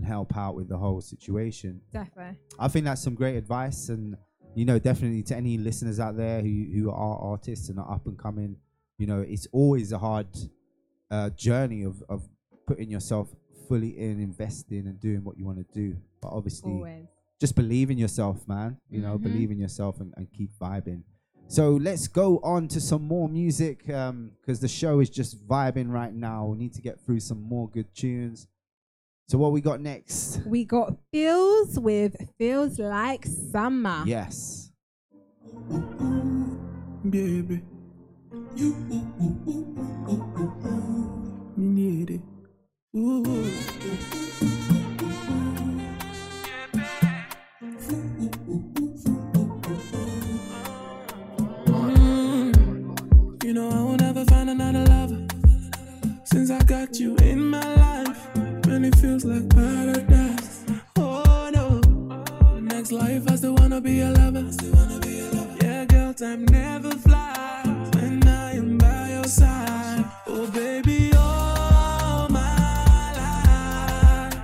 And help out with the whole situation. Definitely. I think that's some great advice, and you know, definitely to any listeners out there who who are artists and are up and coming. You know, it's always a hard uh, journey of of putting yourself fully in, investing, and doing what you want to do. But obviously, Always. just believe in yourself, man. You know, Mhm. believe in yourself and, and keep vibing. So let's go on to some more music because the show is just vibing right now. We need to get through some more good tunes. So what we got next? We got Feels with Feels Like Summer. Yes. baby. You, me need it. Ooh. You know I will never find another lover since I got you in my life, and it feels like paradise. Oh no, next life I still wanna be a lover. Yeah, girl, time never flies when I am by your side. Oh, baby, all my life.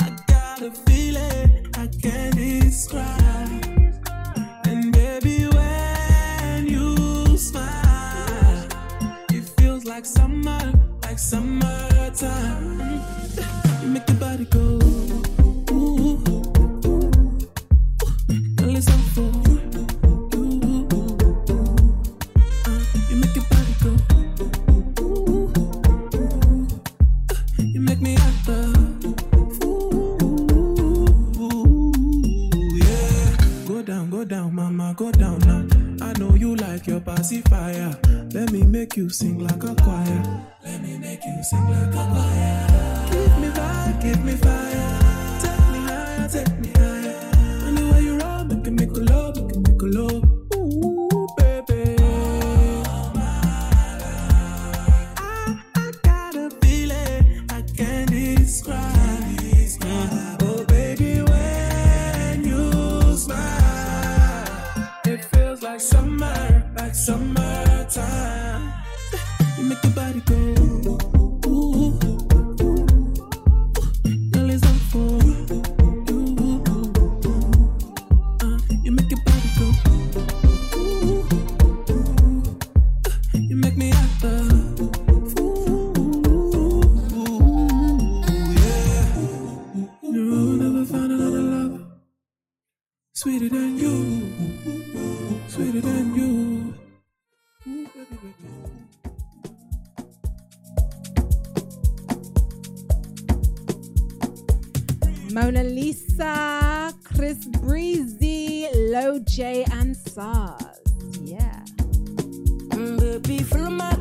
I got a feeling I can't describe. And baby, when you smile, it feels like summer, like summertime. Body go. Ooh, all for you. Make your body go. Ooh, you make me fool. Yeah, go down, go down, mama, go down now. I know you like your pacifier. Let me make you sing like a choir. Let me make you sing like a choir. Give me fire. Low J, and SARS. Yeah. Baby, my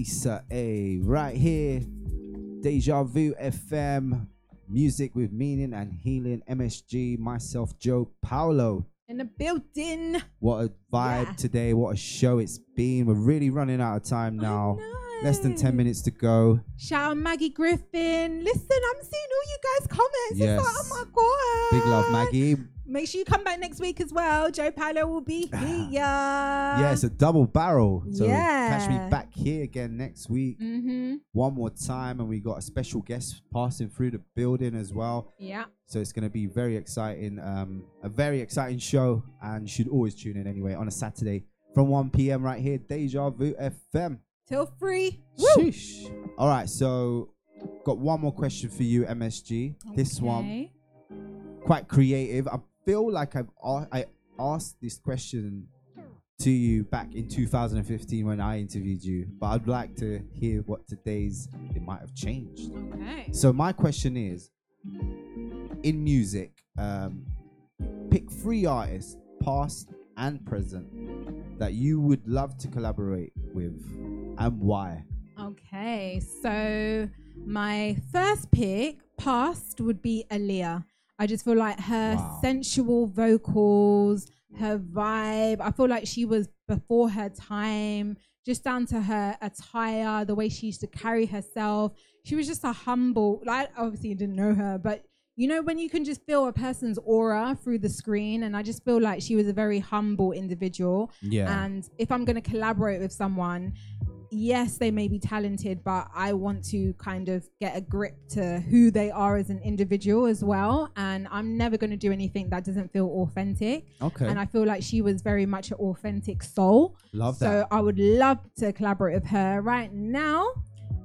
Lisa A. Right here, Deja Vu FM, music with meaning and healing. MSG, myself, Jo Paulo. In the building. What a vibe today. What a show it's been. We're really running out of time now. Less than 10 minutes to go. Shout out Maggie Griffin. Listen, I'm seeing all you guys' comments. It's like, oh my god. Big love, Maggie. Make sure you come back next week as well. Jo Paulo will be here. yeah, it's a double barrel. So catch me back here again next week. Mm-hmm. One more time. And we got a special guest passing through the building as well. Yeah. So it's going to be very exciting. Um, a very exciting show. And you should always tune in anyway on a Saturday from 1 p.m. right here, Deja Vu FM. Till free. Sheesh. All right, so got one more question for you, MSG. This one, quite creative. I feel like I've I asked this question to you back in 2015 when I interviewed you, but I'd like to hear what today's it might have changed. Okay. So my question is, in music, um, pick three artists, past and present, that you would love to collaborate with, and why. Okay, so my first pick, past, would be Aaliyah. I just feel like her sensual vocals, her vibe. I feel like she was before her time, just down to her attire, the way she used to carry herself. She was just a humble, like, obviously, you didn't know her, but you know, when you can just feel a person's aura through the screen, and I just feel like she was a very humble individual. Yeah. And if I'm going to collaborate with someone, yes, they may be talented, but I want to kind of get a grip to who they are as an individual as well. And I'm never going to do anything that doesn't feel authentic. Okay. And I feel like she was very much an authentic soul. Love So that. So I would love to collaborate with her right now.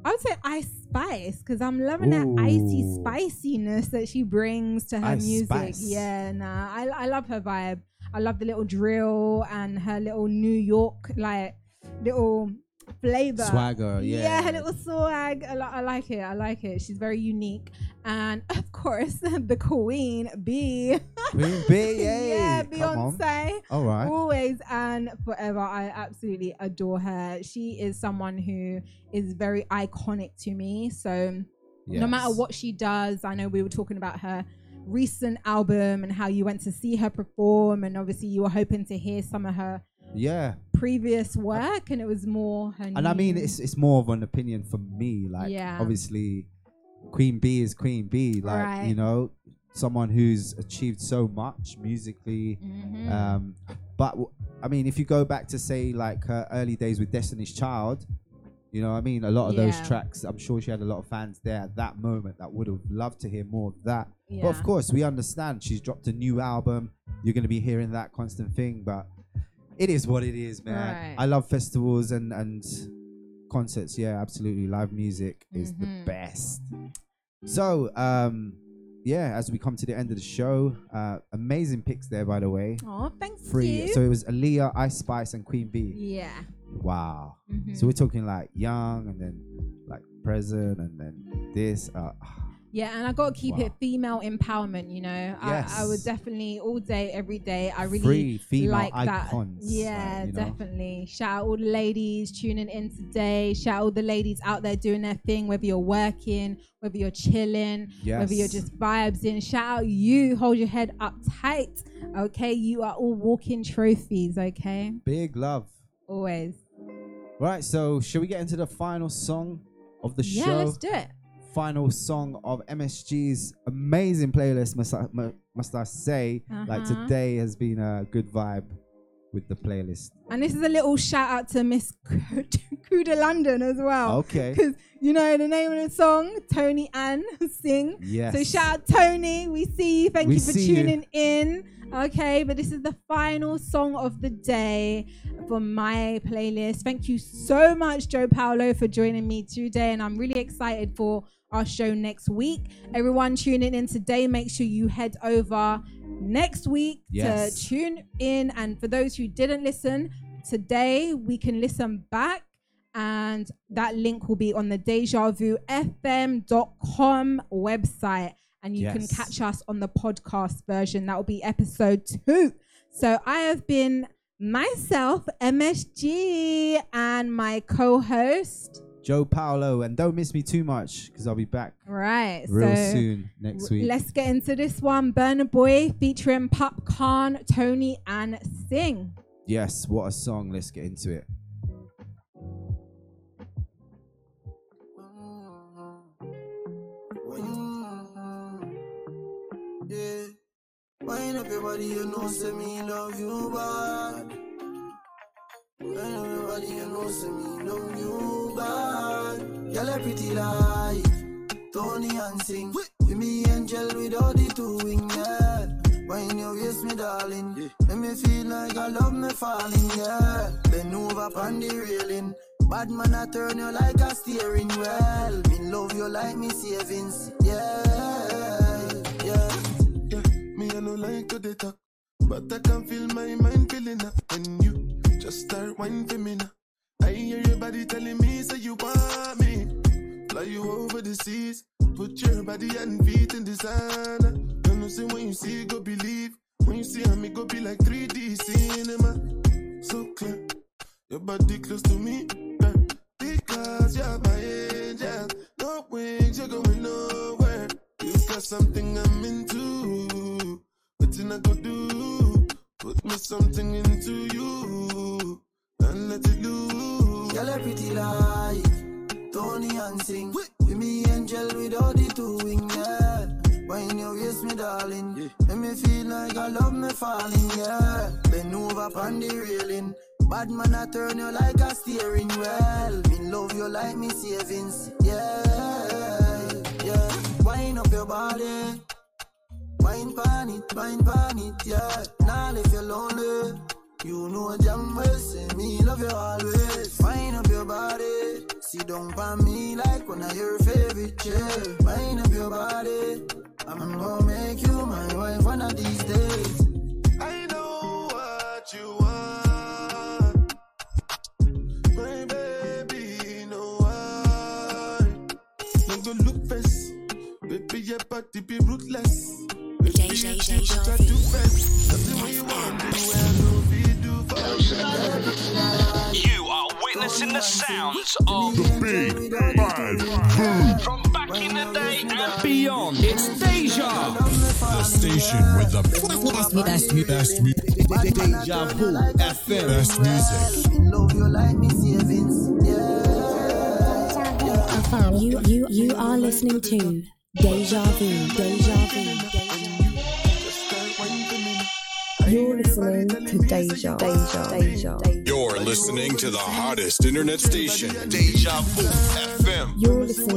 I would say Ice Spice because I'm loving that icy spiciness that she brings to her Ice music. Spice. Yeah, nah, I, I love her vibe. I love the little drill and her little New York like little flavor. Swagger, yeah. Yeah, her little swag. I, li- I like it. I like it. She's very unique. And of course, the Queen Bee. Queen Bee, yeah. Beyonce. All right. Always and forever. I absolutely adore her. She is someone who is very iconic to me. So no matter what she does, I know we were talking about her recent album and how you went to see her perform and obviously you were hoping to hear some of her Yeah. previous work and it was more her And I mean, it's it's more of an opinion for me. Like, Yeah. obviously, Queen b is Queen b Like, Right. you know, someone who's achieved so much musically. Mhm. Um, but w- I mean, if you go back to say like her early days with Destiny's Child, you know, what I mean, a lot of those tracks. I'm sure she had a lot of fans there at that moment that would have loved to hear more of that. But Yeah. of course, we understand she's dropped a new album. You're going to be hearing that constant thing, but it is what it is, man. Right. I love festivals and and concerts. Yeah, absolutely. Live music is the Mhm. best. So, um, yeah, as we come to the end of the show, uh, amazing picks there, by the way. Oh, thank Three. you. So it was Aaliyah, Ice Spice, and Queen Bee. yeah. Wow. Mhm. So we're talking like young, and then like present, and then this. Uh, Yeah, and I got to keep it female empowerment. You know, I, I would definitely all day, every day. I really Free female like icons, that. Yeah, like, you know. definitely. Shout out all the ladies tuning in today. Shout out all the ladies out there doing their thing, whether you're working, whether you're chilling, whether you're just vibes in. Shout out you. Hold your head up tight. Okay, you are all walking trophies. Okay, big love. always. Right. So should we get into the final song of the Yeah, show? let's do it. Final song of MSG's amazing playlist. Must I, must I say? Like Uh-huh. today has been a good vibe with the playlist. And this is a little shout out to Miss Kuda London as well. Okay. Because you know the name of the song, Toni-Ann Singh. Yes. So shout out Tony. We see you. Thank We you for see you. tuning in. Okay, but this is the final song of the day for my playlist. Thank you so much, Jo Paulo, for joining me today. And I'm really excited for our show next week. Everyone tuning in today, make sure you head over next week Yes. to tune in. And for those who didn't listen, today we can listen back. And that link will be on the DejaVuFM.com website. And you can catch us on the podcast version. That will be episode two. So I have been myself, MSG, and my co-host. Jo Paulo, and don't miss me too much because I'll be back Right. real so soon next w- week. Let's get into this one. Burna Boy featuring Popcaan, Tony, and Sing. Yes, what a song. Let's get into it. Yeah. Wind up your body, you know, say me love you bad. Wind up your body, you know, say me love you bad. Girl, a pretty like Toni-Ann Singh. With me angel without the two wing, yeah. When you waist me, darling, make me feel like I love me falling, yeah. Bend over on the railing. Bad man, I turn you like a steering wheel. Me love you like me savings, yeah, yeah. Yeah. Me, I no like to talk, but I can feel my mind feeling up when you just start whining for me now. I hear your body telling me, say you want me. Fly you over the seas, put your body and feet in designer. You know, say when you see, go believe. When you see me, go be like 3D cinema. So clear, your body close to me, because you're my angel. No wings, you're going nowhere. You got something I'm into. Nothing I go do. Put me something into you. And let it loose. Girl, a pretty like Tony and sing. With me angel with all the two wing, yeah. When you waist me, darling, make me feel like I love me falling, yeah. Bend over on the railing. Bad man, I turn you like a steering wheel. Me love you like me savings, yeah, yeah. Wind up your body, wine pan it, wine pan it, yeah. Now if you're lonely. You know jam say me love you always. Wind up your body, sit down by me like one of your favorite chair. Wind up your body, I'm gonna make you my wife one of these days. I know what you want. My baby, know why. No go look face. Baby, your body be ruthless. Baby, you think that I do best. The way you want to do. I know be do for You are witnessing the sounds of the big bad From back in the day and beyond, it's Deja. The station with the best, best, best, best, Deja Vu FM. Best music. Love you like me savings, yeah. You, you, you are listening to Deja Vu, Deja Vu. You're listening to Deja, Deja, Deja. You're listening to the hottest internet station, Deja Vu FM. You're listening